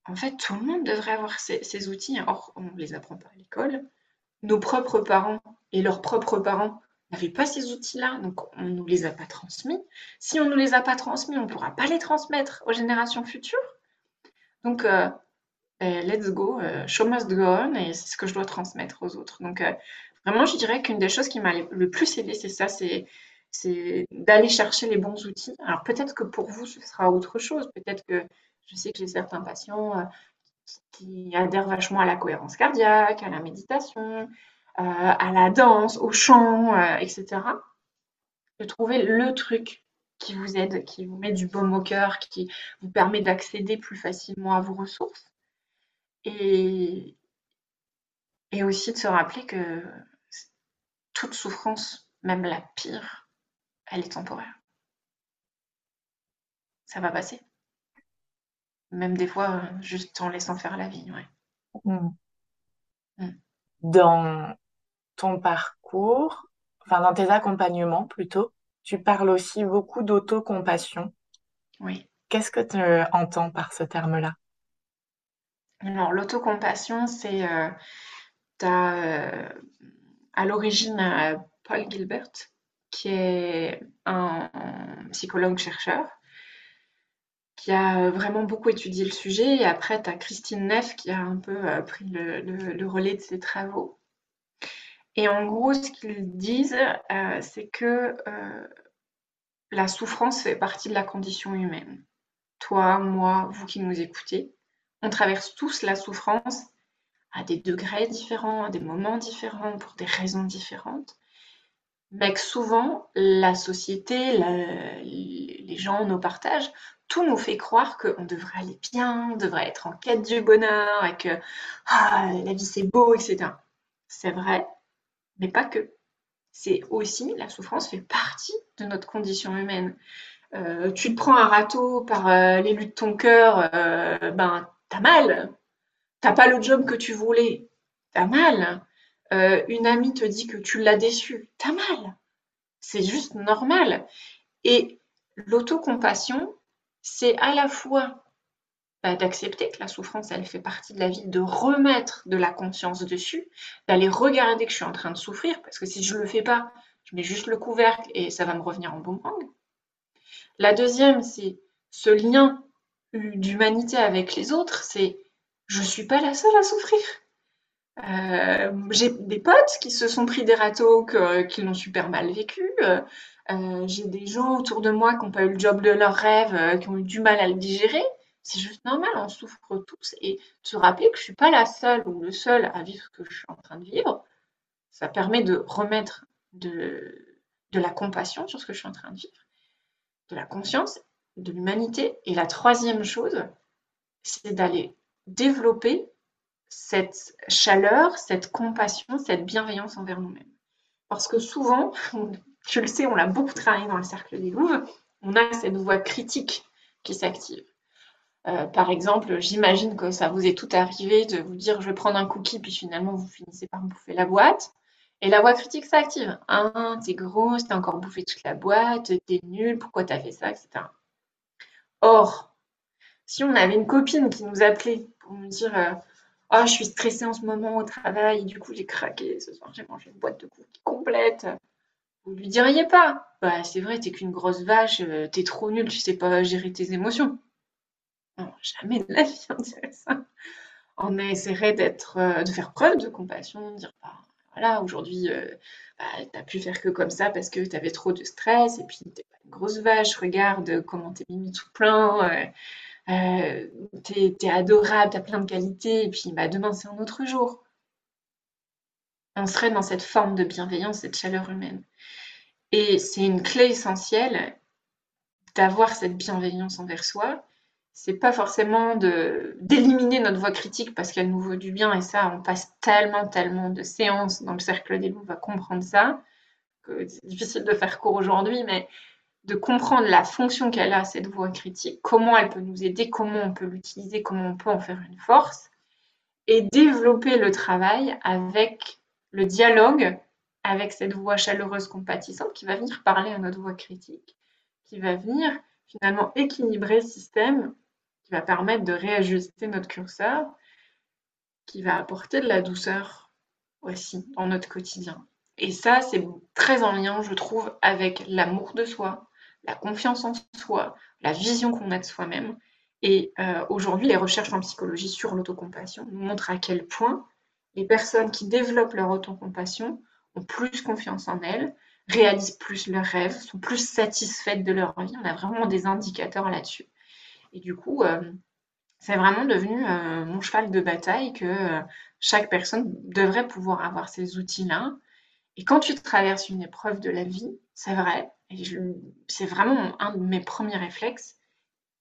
en fait, tout le monde devrait avoir ces, outils. Or, on ne les apprend pas à l'école. Nos propres parents et leurs propres parents n'avaient pas ces outils-là, donc on ne nous les a pas transmis. Si on ne nous les a pas transmis, on ne pourra pas les transmettre aux générations futures. Donc, euh, let's go, show must go on, et c'est ce que je dois transmettre aux autres. Donc, vraiment, je dirais qu'une des choses qui m'a le plus aidé, c'est ça, c'est d'aller chercher les bons outils. Alors peut-être que pour vous, ce sera autre chose. Peut-être que je sais que j'ai certains patients euh, qui, adhèrent vachement à la cohérence cardiaque, à la méditation, euh, à la danse, au chant, euh, etc. De trouver le truc qui vous aide, qui vous met du baume au cœur, qui vous permet d'accéder plus facilement à vos ressources. Et, et aussi de se rappeler que toute souffrance, même la pire, elle est temporaire. Ça va passer. Même des fois, juste en laissant faire la vie, ouais. Hmm. Hmm. Dans ton parcours, enfin dans tes accompagnements plutôt, tu parles aussi beaucoup d'autocompassion. Oui. Qu'est-ce que tu entends par ce terme-là? Alors, l'autocompassion, c'est euh, euh, à l'origine euh, Paul Gilbert qui est un, psychologue-chercheur, qui a vraiment beaucoup étudié le sujet. Et après, tu as Christine Neff qui a un peu pris le, relais de ses travaux. Et en gros, ce qu'ils disent, c'est que la souffrance fait partie de la condition humaine. Toi, moi, vous qui nous écoutez, on traverse tous la souffrance à des degrés différents, à des moments différents, pour des raisons différentes mais que souvent, la société, les gens, nos partages, tout nous fait croire qu'on devrait aller bien, devrait être en quête du bonheur et que ah, la vie c'est beau, etc. C'est vrai, mais pas que. C'est aussi, la souffrance fait partie de notre condition humaine. Euh, tu te prends un râteau par euh, l'élu de ton cœur, euh, ben t'as mal. T'as pas le job que tu voulais, t'as mal. Euh, une amie te dit que tu l'as déçue, t'as mal. C'est juste normal. Et l'autocompassion, c'est à la fois bah, d'accepter que la souffrance, elle fait partie de la vie, de remettre de la conscience dessus, d'aller regarder que je suis en train de souffrir, parce que si je ne le fais pas, je mets juste le couvercle et ça va me revenir en boomerang. La deuxième, c'est ce lien d'humanité avec les autres, c'est je suis pas la seule à souffrir. Euh, j'ai des potes qui se sont pris des râteaux, qui l'ont super mal vécu. Euh, j'ai des gens autour de moi qui n'ont pas eu le job de leur rêve, euh, qui ont eu du mal à le digérer. C'est juste normal, on souffre tous. Et se rappeler que je ne suis pas la seule ou le seul à vivre ce que je suis en train de vivre, ça permet de remettre de, de la compassion sur ce que je suis en train de vivre, de la conscience, de l'humanité. Et la troisième chose, c'est d'aller développer cette chaleur, cette compassion, cette bienveillance envers nous-mêmes. Parce que souvent, tu le sais, on l'a beaucoup travaillé dans le cercle des louves, on a cette voix critique qui s'active. Euh, par exemple, j'imagine que ça vous est tout arrivé de vous dire je vais prendre un cookie, puis finalement vous finissez par bouffer la boîte. Et la voix critique s'active. Ah, t'es grosse, t'as encore bouffé toute la boîte, t'es nul, pourquoi t'as fait ça, etc. Or, si on avait une copine qui nous appelait pour nous dire euh, oh, je suis stressée en ce moment au travail, du coup j'ai craqué, ce soir j'ai mangé une boîte de cookies complète. Vous lui diriez pas, bah c'est vrai, t'es qu'une grosse vache, euh, t'es trop nulle, tu sais pas gérer tes émotions. Non, jamais de la vie on dirait ça. On essaierait d'être, euh, de faire preuve de compassion, de dire bah, voilà, aujourd'hui, euh, bah, t'as pu faire que comme ça parce que t'avais trop de stress, et puis t'es pas une grosse vache, regarde comment t'es mis tout plein, euh, t'es es adorable, t'as plein de qualités, et puis bah, demain c'est un autre jour. On serait dans cette forme de bienveillance, cette chaleur humaine. Et c'est une clé essentielle d'avoir cette bienveillance envers soi. C'est pas forcément d'éliminer notre voix critique parce qu'elle nous vaut du bien, et ça, on passe tellement, tellement de séances dans le cercle des loups à comprendre ça, c'est difficile de faire court aujourd'hui, mais de comprendre la fonction qu'elle a, cette voix critique, comment elle peut nous aider, comment on peut l'utiliser, comment on peut en faire une force, et développer le travail avec le dialogue avec cette voix chaleureuse compatissante qui va venir parler à notre voix critique, qui va venir finalement équilibrer le système, qui va permettre de réajuster notre curseur, qui va apporter de la douceur aussi dans notre quotidien. Et ça, c'est très en lien, je trouve, avec l'amour de soi, la confiance en soi, la vision qu'on a de soi-même. Et euh, aujourd'hui, les recherches en psychologie sur l'autocompassion montrent à quel point les personnes qui développent leur autocompassion ont plus confiance en elles, réalisent plus leurs rêves, sont plus satisfaites de leur vie. On a vraiment des indicateurs là-dessus. Et du coup, euh, c'est vraiment devenu euh, mon cheval de bataille que euh, chaque personne devrait pouvoir avoir ces outils-là. Et quand tu traverses une épreuve de la vie, c'est vrai, et c'est vraiment un de mes premiers réflexes,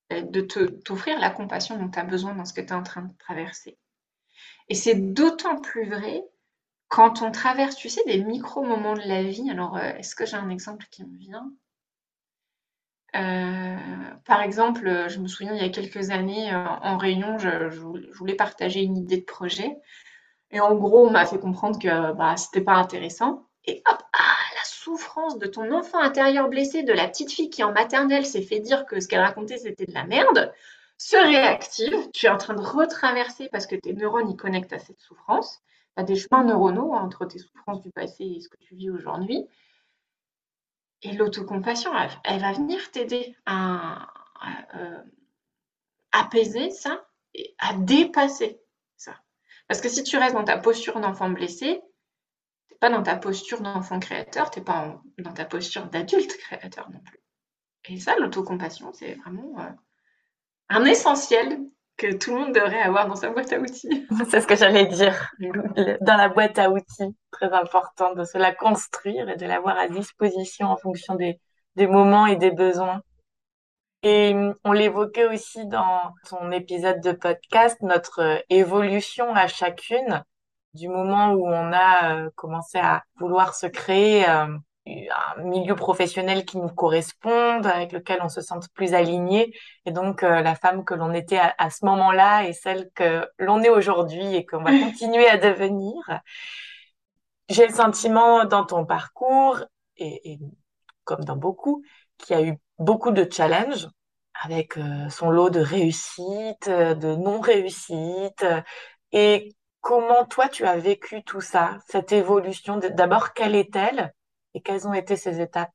de t'offrir la compassion dont tu as besoin dans ce que tu es en train de traverser. Et c'est d'autant plus vrai quand on traverse, tu sais, des micro-moments de la vie. Alors, euh, est-ce que j'ai un exemple qui me vient? Euh, par exemple, je me souviens il y a quelques années euh, en réunion, je, voulais partager une idée de projet. Et en gros, on m'a fait comprendre que bah, c'était pas intéressant. Et hop, ah, la souffrance de ton enfant intérieur blessé, de la petite fille qui en maternelle s'est fait dire que ce qu'elle racontait c'était de la merde, se réactive. Tu es en train de retraverser parce que tes neurones y connectent à cette souffrance des chemins neuronaux entre tes souffrances du passé et ce que tu vis aujourd'hui. Et l'autocompassion, elle, va venir t'aider à, euh, apaiser ça et à dépasser ça. Parce que si tu restes dans ta posture d'enfant blessé, tu n'es pas dans ta posture d'enfant créateur, tu n'es pas dans ta posture d'adulte créateur non plus. Et ça, l'autocompassion, c'est vraiment euh, un essentiel que tout le monde devrait avoir dans sa boîte à outils. C'est ce que j'allais dire. Dans la boîte à outils, très important de se la construire et de l'avoir à disposition en fonction des, des moments et des besoins. Et hum, on l'évoquait aussi dans son épisode de podcast, notre euh, évolution à chacune, du moment où on a euh, commencé à vouloir se créer euh, un milieu professionnel qui nous corresponde, avec lequel on se sente plus aligné. Et donc, euh, la femme que l'on était à, ce moment-là et celle que l'on est aujourd'hui et qu'on va continuer à devenir. J'ai le sentiment dans ton parcours, et, et comme dans beaucoup, qu'il y a eu beaucoup de challenges avec euh, son lot de réussites, de non-réussites. Et comment toi, tu as vécu tout ça, cette évolution? D'abord, quelle est-elle? Et quelles ont été ces étapes?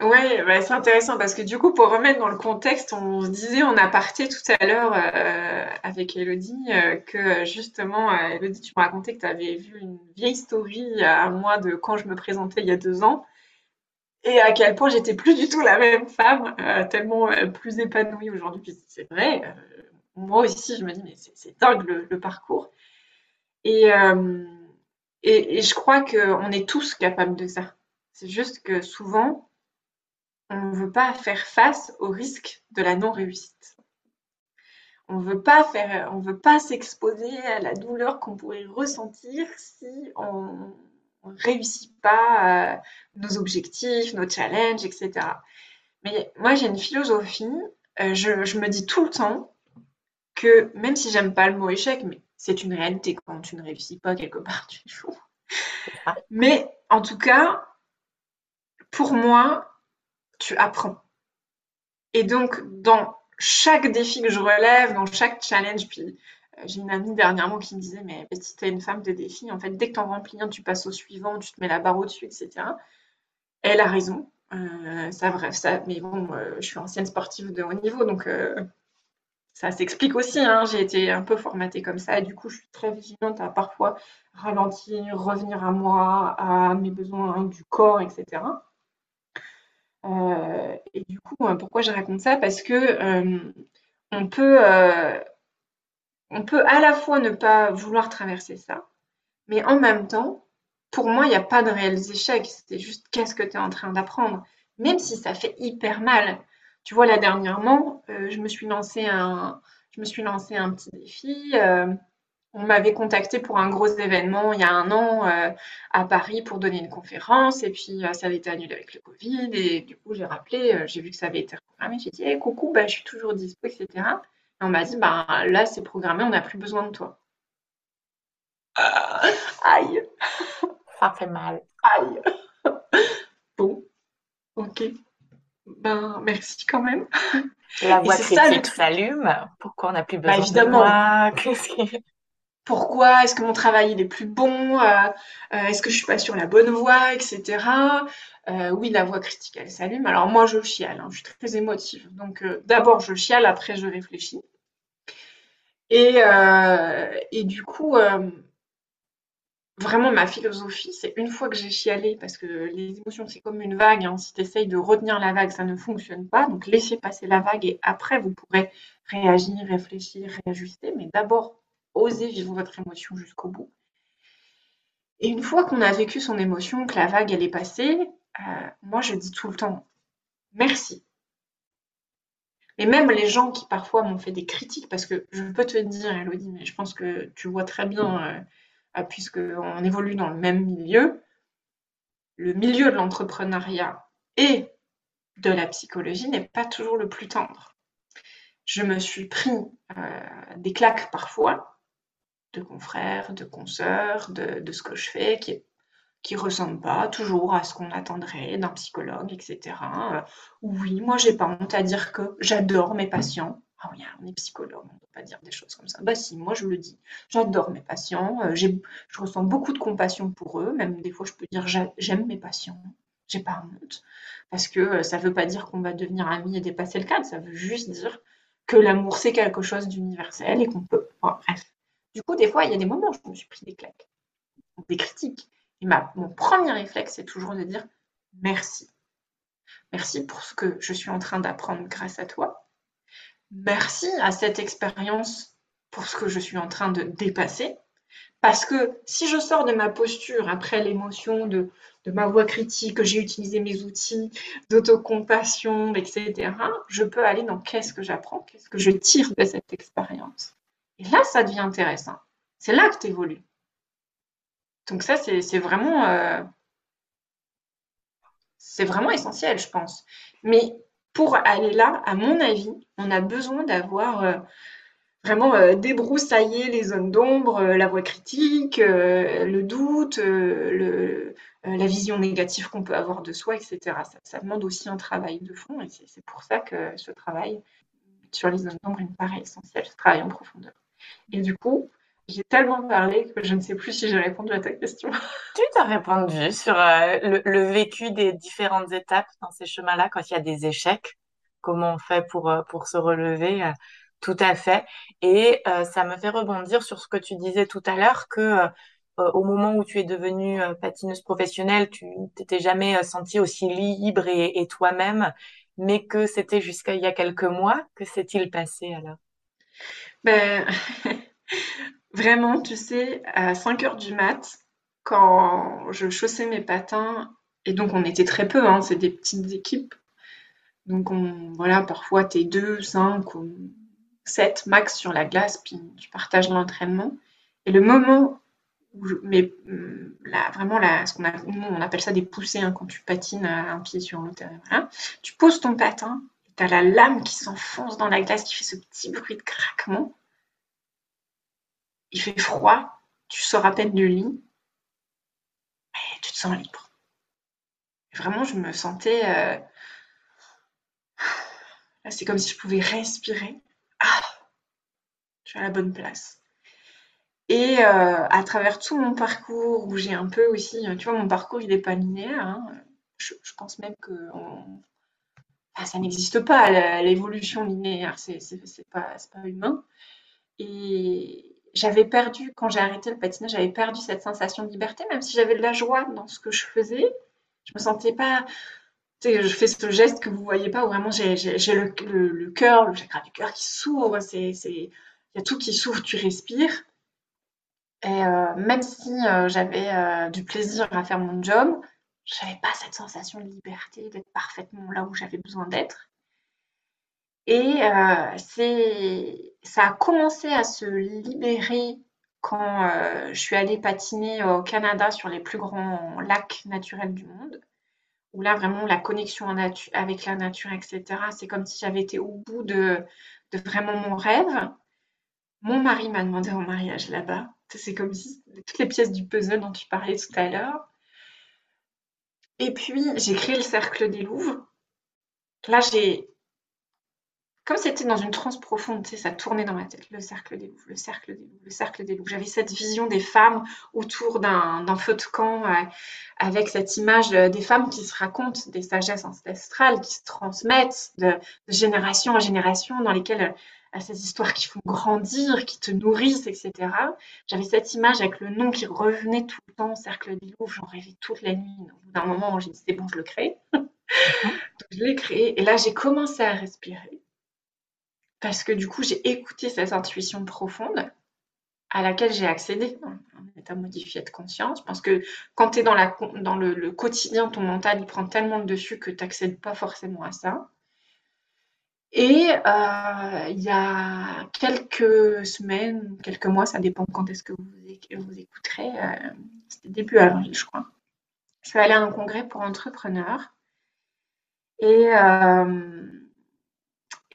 Oui, bah, c'est intéressant parce que du coup, pour remettre dans le contexte, on se disait on a parté tout à l'heure euh, avec Elodie euh, que justement, euh, Elodie, tu me racontais que tu avais vu une vieille story à moi de quand je me présentais il y a deux ans et à quel point j'étais plus du tout la même femme, tellement plus épanouie aujourd'hui. c'est vrai, moi aussi, je me dis mais c'est dingue le, parcours. Et et, je crois qu'on est tous capables de ça. C'est juste que souvent, on ne veut pas faire face au risque de la non-réussite. On veut on veut pas s'exposer à la douleur qu'on pourrait ressentir si on ne réussit pas euh, nos objectifs, nos challenges, etc. Mais moi, j'ai une philosophie. Euh, je, je, me dis tout le temps que même si j'aime pas le mot échec, mais c'est une réalité. Quand tu ne réussis pas quelque part, tu échoues. Mais en tout cas, pour moi, tu apprends. Et donc, dans chaque défi que je relève, dans chaque challenge, puis euh, j'ai une amie dernièrement qui me disait, mais si tu es une femme de défi, en fait, dès que tu en remplis un, tu passes au suivant, tu te mets la barre au-dessus, etc. Elle a raison. Euh, ça, bref, ça, mais bon, euh, je suis ancienne sportive de haut niveau, donc ça s'explique aussi. Hein. J'ai été un peu formatée comme ça et du coup, je suis très vigilante à parfois ralentir, revenir à moi, à mes besoins du corps, etc. Euh, et du coup, euh, pourquoi je raconte ça? Parce que euh, on peut, on peut à la fois ne pas vouloir traverser ça, mais en même temps, pour moi, il n'y a pas de réels échecs. C'est juste qu'est-ce que tu es en train d'apprendre, même si ça fait hyper mal. Tu vois, là dernièrement, euh, je me suis lancé un, je me suis lancé un petit défi. Euh, on m'avait contacté pour un gros événement il y a un an euh, à Paris pour donner une conférence et puis ça avait été annulé avec le Covid et du coup j'ai rappelé, j'ai vu que ça avait été programmé, j'ai dit hey, coucou, bah, je suis toujours dispo, etc. Et on m'a dit bah là c'est programmé, on n'a plus besoin de toi. aïe. Ça fait mal. Aïe. bon, ok ben merci quand même. La voix critique s'allume. Pourquoi on n'a plus besoin bah, évidemment. de moi pourquoi est-ce que mon travail il est plus bon, est-ce que je suis pas sur la bonne voie, etc. oui, la voix critique, elle s'allume. Alors moi, je chiale, hein, je suis très émotive. Donc d'abord, je chiale, après, je réfléchis. Et, et du coup, vraiment ma philosophie, c'est une fois que j'ai chialé, parce que les émotions, c'est comme une vague, hein, si tu essayes de retenir la vague, ça ne fonctionne pas. Donc laissez passer la vague et après, vous pourrez réagir, réfléchir, réajuster. Mais d'abord, osez vivre votre émotion jusqu'au bout. Et une fois qu'on a vécu son émotion, que la vague, elle est passée, euh, moi, je dis tout le temps, merci. Et même les gens qui parfois m'ont fait des critiques, parce que je peux te dire, Elodie, mais je pense que tu vois très bien... Euh, puisqu'on évolue dans le même milieu, le milieu de l'entrepreneuriat et de la psychologie n'est pas toujours le plus tendre. Je me suis pris euh, des claques parfois de confrères, de consoeurs, de, ce que je fais, qui qui ressemble pas toujours à ce qu'on attendrait d'un psychologue, etc. Euh, oui, moi j'ai pas honte à dire que j'adore mes patients, ah oui, on est psychologue, on ne peut pas dire des choses comme ça. Bah si, moi je le dis. J'adore mes patients, euh, je ressens beaucoup de compassion pour eux, même des fois je peux dire j'aime mes patients, j'ai pas honte. Parce que euh, ça ne veut pas dire qu'on va devenir amis et dépasser le cadre, ça veut juste dire que l'amour c'est quelque chose d'universel et qu'on peut. bref. Du coup, des fois, il y a des moments où je me suis pris des claques, des critiques. Et ma, mon premier réflexe, c'est toujours de dire merci. Merci pour ce que je suis en train d'apprendre grâce à toi merci à cette expérience pour ce que je suis en train de dépasser. Parce que si je sors de ma posture après l'émotion de, ma voix critique, que j'ai utilisé mes outils d'autocompassion, etc., je peux aller dans qu'est-ce que j'apprends, qu'est-ce que je tire de cette expérience. Et là, ça devient intéressant. C'est là que tu évolues. Donc ça, c'est vraiment, euh, vraiment essentiel, je pense. Mais pour aller là, à mon avis, on a besoin d'avoir euh, vraiment euh, débroussaillé les zones d'ombre, euh, la voix critique, le doute, la vision négative qu'on peut avoir de soi, etc. Ça, demande aussi un travail de fond et c'est pour ça que ce travail sur les zones d'ombre, me paraît essentiel, ce travail en profondeur. Et du coup, j'ai tellement parlé que je ne sais plus si j'ai répondu à ta question. Tu t'as répondu sur euh, le, vécu des différentes étapes dans ces chemins-là, quand il y a des échecs, comment on fait pour, euh, pour se relever. Euh, tout à fait. Et ça me fait rebondir sur ce que tu disais tout à l'heure, que au moment où tu es devenue patineuse professionnelle, tu t'étais jamais sentie aussi libre et, et toi-même, mais que c'était jusqu'à il y a quelques mois. Que s'est-il passé alors? Ben... Vraiment, tu sais, à 5 heures du mat, quand je chaussais mes patins, et donc on était très peu, hein, c'est des petites équipes. Donc on, voilà, parfois t'es 2, 5 ou 7 max sur la glace, puis tu partages l'entraînement. Et le moment où je, mais là, vraiment là, ce qu'on on appelle ça des poussées hein, quand tu patines un pied sur l'autre. Tu poses ton patin, tu as la lame qui s'enfonce dans la glace, qui fait ce petit bruit de craquement il fait froid, tu sors à peine du lit, et tu te sens libre. Vraiment, je me sentais. Euh, c'est comme si je pouvais respirer. Ah, je suis à la bonne place. Et euh, à travers tout mon parcours, où j'ai un peu aussi, tu vois, mon parcours, il n'est pas linéaire. Hein, je, pense même que ça n'existe pas, l'évolution linéaire, c'est pas, pas humain. Et, j'avais perdu, quand j'ai arrêté le patinage, j'avais perdu cette sensation de liberté, même si j'avais de la joie dans ce que je faisais. Je me sentais pas. Je fais ce geste que vous voyez pas, où vraiment j'ai le, le, le cœur, le chakra du cœur qui s'ouvre. Il y a tout qui s'ouvre, tu respires. Et euh, même si euh, j'avais euh, du plaisir à faire mon job, je n'avais pas cette sensation de liberté, d'être parfaitement là où j'avais besoin d'être. Et c'est ça a commencé à se libérer quand euh, je suis allée patiner au Canada sur les plus grands lacs naturels du monde, où là vraiment la connexion avec la nature, etc., c'est comme si j'avais été au bout de, vraiment mon rêve. Mon mari m'a demandé en mariage là-bas. C'est comme si toutes les pièces du puzzle dont tu parlais tout à l'heure. Et puis j'ai créé le Cercle des Louvres. Là, j'ai comme c'était dans une transe profonde, tu sais, ça tournait dans ma tête, le cercle des loups, le cercle des loups, le cercle des loups. J'avais cette vision des femmes autour d'un feu de camp, euh, avec cette image euh, des femmes qui se racontent des sagesses ancestrales, qui se transmettent de, génération en génération, dans lesquelles euh, ces histoires qui font grandir, qui te nourrissent, etc. J'avais cette image avec le nom qui revenait tout le temps, cercle des loups, j'en rêvais toute la nuit. Au bout d'un moment, j'ai dit, c'est bon, je le crée. Donc, je l'ai créé, et là, j'ai commencé à respirer parce que du coup, j'ai écouté cette intuition profonde à laquelle j'ai accédé en état modifié de conscience. Parce que quand tu es dans, la, dans le, quotidien, ton mental, il prend tellement de dessus que tu n'accèdes pas forcément à ça. Et euh, il y a quelques semaines, quelques mois, ça dépend quand est-ce que vous, vous écouterez, euh, c'était début avril, je crois. Je suis allée à un congrès pour entrepreneurs. Et euh,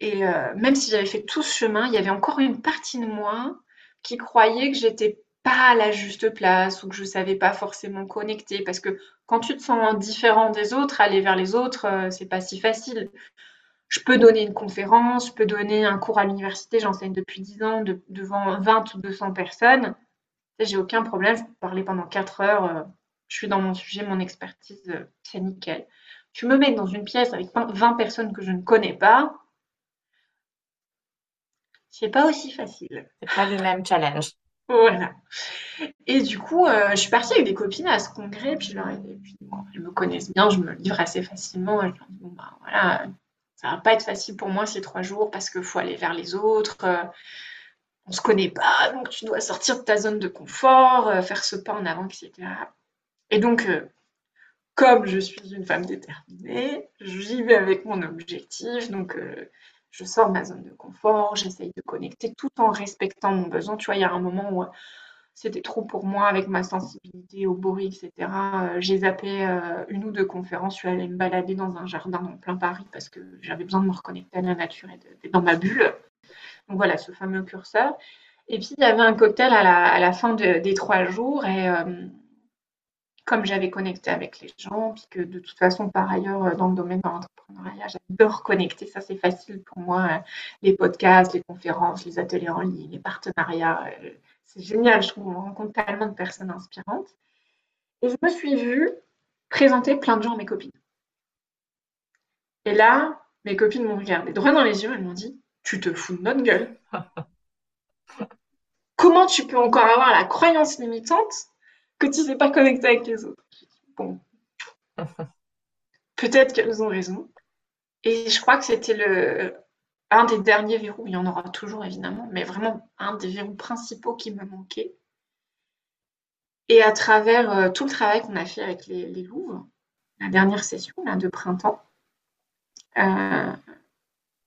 et euh, même si j'avais fait tout ce chemin, il y avait encore une partie de moi qui croyait que j'étais pas à la juste place ou que je savais pas forcément connecter parce que quand tu te sens différent des autres, aller vers les autres, euh, c'est pas si facile. Je peux donner une conférence, je peux donner un cours à l'université, j'enseigne depuis 10 ans devant 20 ou 200 personnes. J'ai aucun problème, je peux parler pendant 4 heures, euh, je suis dans mon sujet, mon expertise, c'est nickel. Tu me mets dans une pièce avec 20 personnes que je ne connais pas, c'est pas aussi facile. C'est pas le même challenge. Voilà. Et du coup, euh, je suis partie avec des copines à ce congrès, puis, leur, puis elles me connaissent bien, je me livre assez facilement. je leur dis, bon, bah voilà, ça va pas être facile pour moi ces trois jours parce qu'il faut aller vers les autres. On euh, on se connaît pas, donc tu dois sortir de ta zone de confort, euh, faire ce pas en avant, etc. Et donc, comme je suis une femme déterminée, j'y vais avec mon objectif. Donc, je sors de ma zone de confort, j'essaye de connecter tout en respectant mon besoin. Tu vois, il y a un moment où euh, c'était trop pour moi avec ma sensibilité au bruit, etc. Euh, j'ai zappé euh, une ou deux conférences, je suis allée me balader dans un jardin en plein Paris parce que j'avais besoin de me reconnecter à la nature et dans ma bulle. Donc voilà, ce fameux curseur. Et puis, il y avait un cocktail à la, fin des trois jours et comme j'avais connecté avec les gens, puis que de toute façon, par ailleurs, euh, dans le domaine de l'entrepreneuriat, j'adore connecter, ça c'est facile pour moi, euh, les podcasts, les conférences, les ateliers en ligne, les partenariats, euh, c'est génial, je trouve, on rencontre tellement de personnes inspirantes. Et je me suis vue présenter plein de gens à mes copines. Et là, mes copines m'ont regardé droit dans les yeux, elles m'ont dit, tu te fous de notre gueule. Comment tu peux encore avoir la croyance limitante que tu ne sais pas connecter avec les autres. Bon, peut-être qu'elles ont raison. Et je crois que c'était le un des derniers verrous, il y en aura toujours évidemment, mais vraiment un des verrous principaux qui me manquait. Et à travers euh, tout le travail qu'on a fait avec les, les Louvres, la dernière session là, de printemps, euh,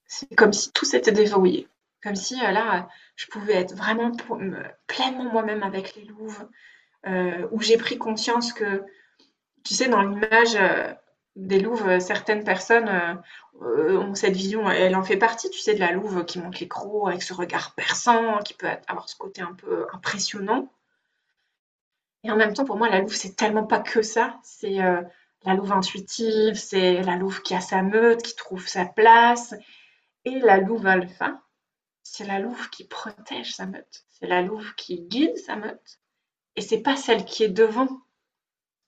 c'est comme si tout s'était déverrouillé. Comme si euh, là, je pouvais être vraiment pleinement moi-même avec les Louvres, euh, où j'ai pris conscience que, tu sais, dans l'image euh, des louves, certaines personnes euh, ont cette vision, elle en fait partie, tu sais, de la louve qui monte les crocs avec ce regard perçant, qui peut avoir ce côté un peu impressionnant. Et en même temps, pour moi, la louve, c'est tellement pas que ça. C'est la louve intuitive, c'est la louve qui a sa meute, qui trouve sa place. Et la louve alpha, c'est la louve qui protège sa meute. C'est la louve qui guide sa meute et c'est pas celle qui est devant.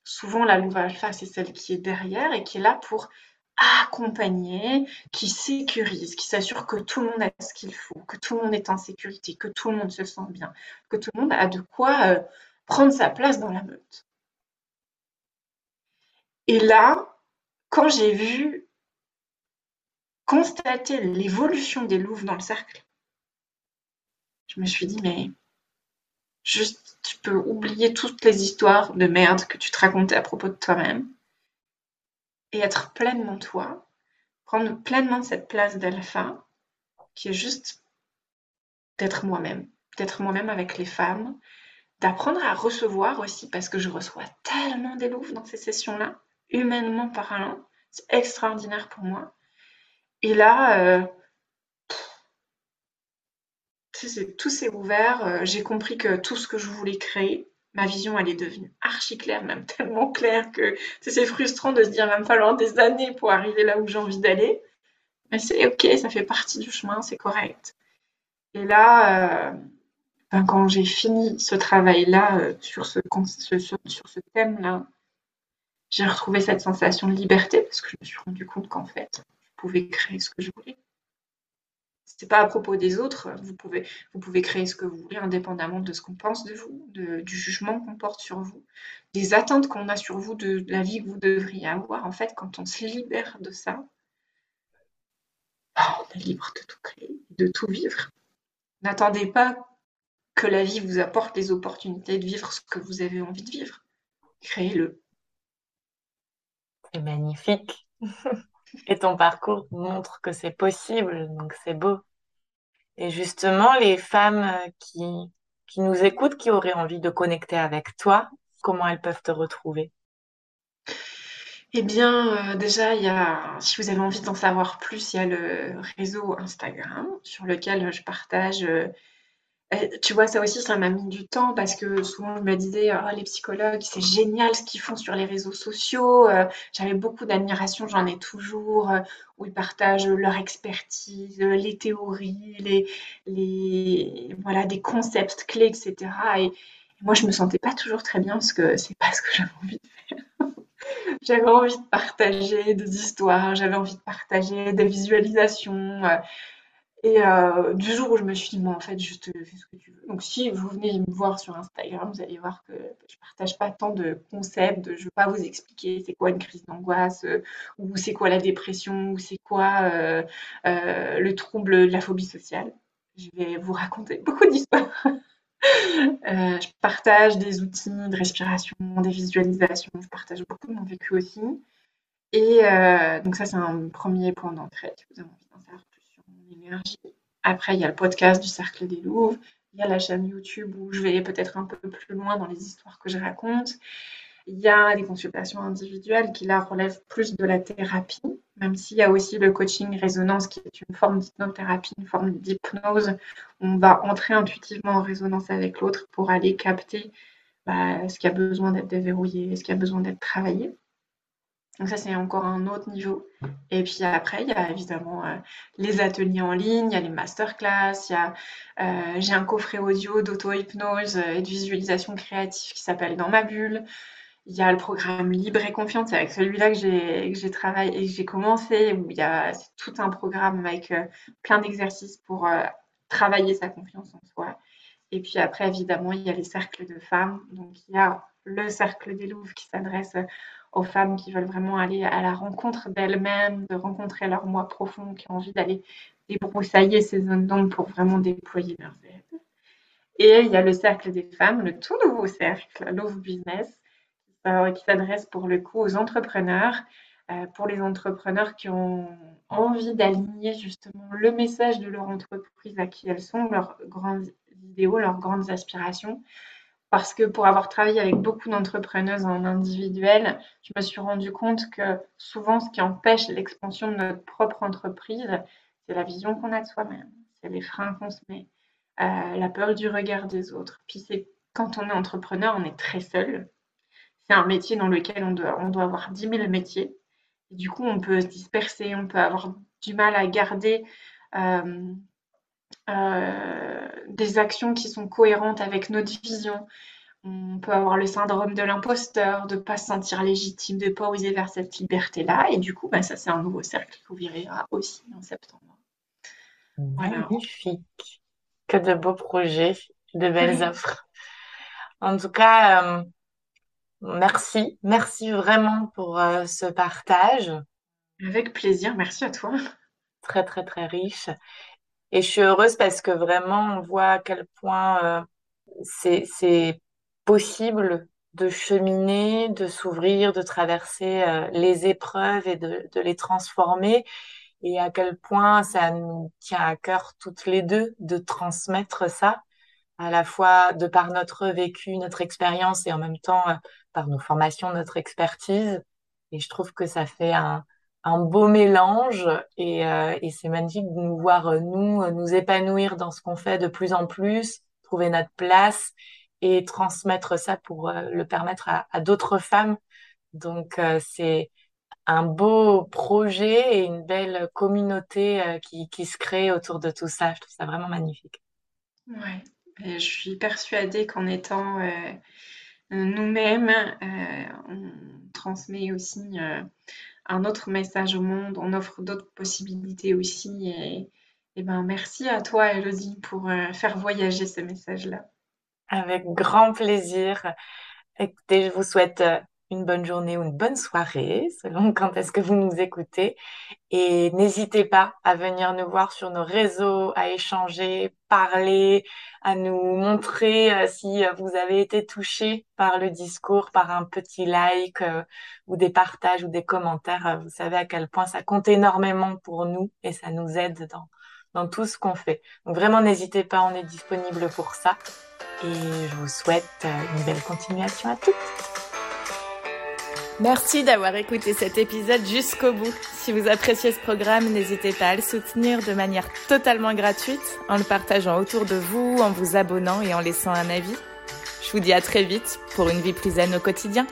Souvent, la louve alpha, c'est celle qui est derrière et qui est là pour accompagner, qui sécurise, qui s'assure que tout le monde a ce qu'il faut, que tout le monde est en sécurité, que tout le monde se sent bien, que tout le monde a de quoi euh, prendre sa place dans la meute. Et là, quand j'ai vu constater l'évolution des louves dans le cercle, je me suis dit, mais Juste, tu peux oublier toutes les histoires de merde que tu te racontais à propos de toi-même. Et être pleinement toi, prendre pleinement cette place d'alpha qui est juste d'être moi-même, d'être moi-même avec les femmes, d'apprendre à recevoir aussi parce que je reçois tellement des louves dans ces sessions-là, humainement parlant, c'est extraordinaire pour moi. Et là, euh, tout s'est ouvert. Euh, j'ai compris que tout ce que je voulais créer, ma vision, elle est devenue archi claire, même tellement claire que c'est frustrant de se dire, il va me falloir des années pour arriver là où j'ai envie d'aller. Mais c'est ok, ça fait partie du chemin, c'est correct. Et là, euh, ben, quand j'ai fini ce travail-là euh, sur ce, sur, sur ce thème-là, j'ai retrouvé cette sensation de liberté parce que je me suis rendu compte qu'en fait, je pouvais créer ce que je voulais. C'est pas à propos des autres. Vous pouvez, vous pouvez créer ce que vous voulez indépendamment de ce qu'on pense de vous, du jugement qu'on porte sur vous, des attentes qu'on a sur vous, de, la vie que vous devriez avoir. En fait, quand on se libère de ça, oh, on est libre de tout créer, de tout vivre. N'attendez pas que la vie vous apporte les opportunités de vivre ce que vous avez envie de vivre. Créez-le. C'est magnifique. Et ton parcours montre que c'est possible, donc c'est beau. Et justement, les femmes euh, qui, qui nous écoutent, qui auraient envie de connecter avec toi, comment elles peuvent te retrouver? Eh bien, euh, déjà, y a, si vous avez envie d'en savoir plus, il y a le réseau Instagram sur lequel je partage euh, tu vois, ça aussi, ça m'a mis du temps parce que souvent je me disais, oh, les psychologues, c'est génial ce qu'ils font sur les réseaux sociaux. Euh, j'avais beaucoup d'admiration, j'en ai toujours, euh, où ils partagent leur expertise, euh, les théories, les, les, voilà, des concepts clés, etc. Et, moi, je me sentais pas toujours très bien parce que c'est pas ce que j'avais envie de faire. j'avais envie de partager des histoires, j'avais envie de partager des visualisations. Et euh, du jour où je me suis dit, moi, en fait, juste fais ce que tu veux. Donc, si vous venez me voir sur Instagram, vous allez voir que je partage pas tant de concepts, de, je veux pas vous expliquer c'est quoi une crise d'angoisse, euh, ou c'est quoi la dépression, ou c'est quoi euh, le trouble de la phobie sociale. Je vais vous raconter beaucoup d'histoires. je partage des outils de respiration, des visualisations, je partage beaucoup de mon vécu aussi. Et donc ça, c'est un premier point d'entrée si vous avez envie d'en savoir après, il y a le podcast du Cercle des Louvres. Il y a la chaîne YouTube où je vais peut-être un peu plus loin dans les histoires que je raconte. Il y a des consultations individuelles qui là relèvent plus de la thérapie, même s'il y a aussi le coaching résonance qui est une forme d'hypnothérapie, une forme d'hypnose. On va entrer intuitivement en résonance avec l'autre pour aller capter bah, ce qui a besoin d'être déverrouillé, ce qui a besoin d'être travaillé. Donc ça, c'est encore un autre niveau. Et puis après, il y a évidemment euh, les ateliers en ligne, il y a les masterclass, euh, j'ai un coffret audio d'auto-hypnose et de visualisation créative qui s'appelle Dans ma bulle. Il y a le programme Libre et Confiante, c'est avec celui-là que j'ai, travaillé j'ai commencé, où il y a tout un programme avec euh, plein d'exercices pour travailler sa confiance en soi. Et puis après, évidemment, il y a les cercles de femmes. Donc il y a le cercle des Louvres qui s'adresse aux femmes qui veulent vraiment aller à la rencontre d'elles-mêmes, de rencontrer leur moi profond, qui ont envie d'aller débroussailler ces zones d'ombre pour vraiment déployer leurs aides. Et il y a le cercle des femmes, le tout nouveau cercle, Love Business, euh, qui s'adresse pour le coup aux entrepreneurs, euh, pour les entrepreneurs qui ont envie d'aligner justement le message de leur entreprise à qui elles sont, leurs grandes idéaux, leurs grandes aspirations, parce que pour avoir travaillé avec beaucoup d'entrepreneuses en individuel, je me suis rendu compte que souvent ce qui empêche l'expansion de notre propre entreprise, c'est la vision qu'on a de soi-même, c'est les freins qu'on se met, euh, la peur du regard des autres. Puis c'est quand on est entrepreneur, on est très seul. C'est un métier dans lequel on doit, avoir 10 000 métiers. Et du coup, on peut se disperser, on peut avoir du mal à garder euh, euh, des actions qui sont cohérentes avec notre vision. On peut avoir le syndrome de l'imposteur, de ne pas se sentir légitime, de ne pas oser vers cette liberté-là. Et du coup, bah, ça, c'est un nouveau cercle qui ouvrira aussi en septembre. Magnifique. Que de beaux projets, de belles offres. En tout cas, euh, merci. Merci vraiment pour euh, ce partage. Avec plaisir. Merci à toi. Très, très, très riche. Et je suis heureuse parce que vraiment, on voit à quel point euh, c'est possible de cheminer, de s'ouvrir, de traverser euh, les épreuves et de, les transformer. Et à quel point ça nous tient à cœur toutes les deux de transmettre ça, à la fois de par notre vécu, notre expérience et en même temps euh, par nos formations, notre expertise. Et je trouve que ça fait un, un beau mélange et, euh, et c'est magnifique de nous voir euh, nous euh, nous épanouir dans ce qu'on fait de plus en plus, trouver notre place et transmettre ça pour le permettre à, d'autres femmes. Donc c'est un beau projet et une belle communauté qui, se crée autour de tout ça. Je trouve ça vraiment magnifique. Ouais, je suis persuadée qu'en étant nous-mêmes, on transmet aussi un autre message au monde, on offre d'autres possibilités aussi. Et, ben, merci à toi, Elodie, pour faire voyager ce message-là. Avec grand plaisir. Écoutez, je vous souhaite une bonne journée ou une bonne soirée, selon quand est-ce que vous nous écoutez. Et n'hésitez pas à venir nous voir sur nos réseaux, à échanger, parler, à nous montrer euh, si euh, vous avez été touché par le discours, par un petit like euh, ou des partages ou des commentaires. vous savez à quel point ça compte énormément pour nous et ça nous aide dans, dans tout ce qu'on fait. Donc vraiment, n'hésitez pas, on est disponible pour ça. Et je vous souhaite une belle continuation à toutes. Merci d'avoir écouté cet épisode jusqu'au bout. Si vous appréciez ce programme, n'hésitez pas à le soutenir de manière totalement gratuite en le partageant autour de vous, en vous abonnant et en laissant un avis. Je vous dis à très vite pour une vie plus zen au quotidien.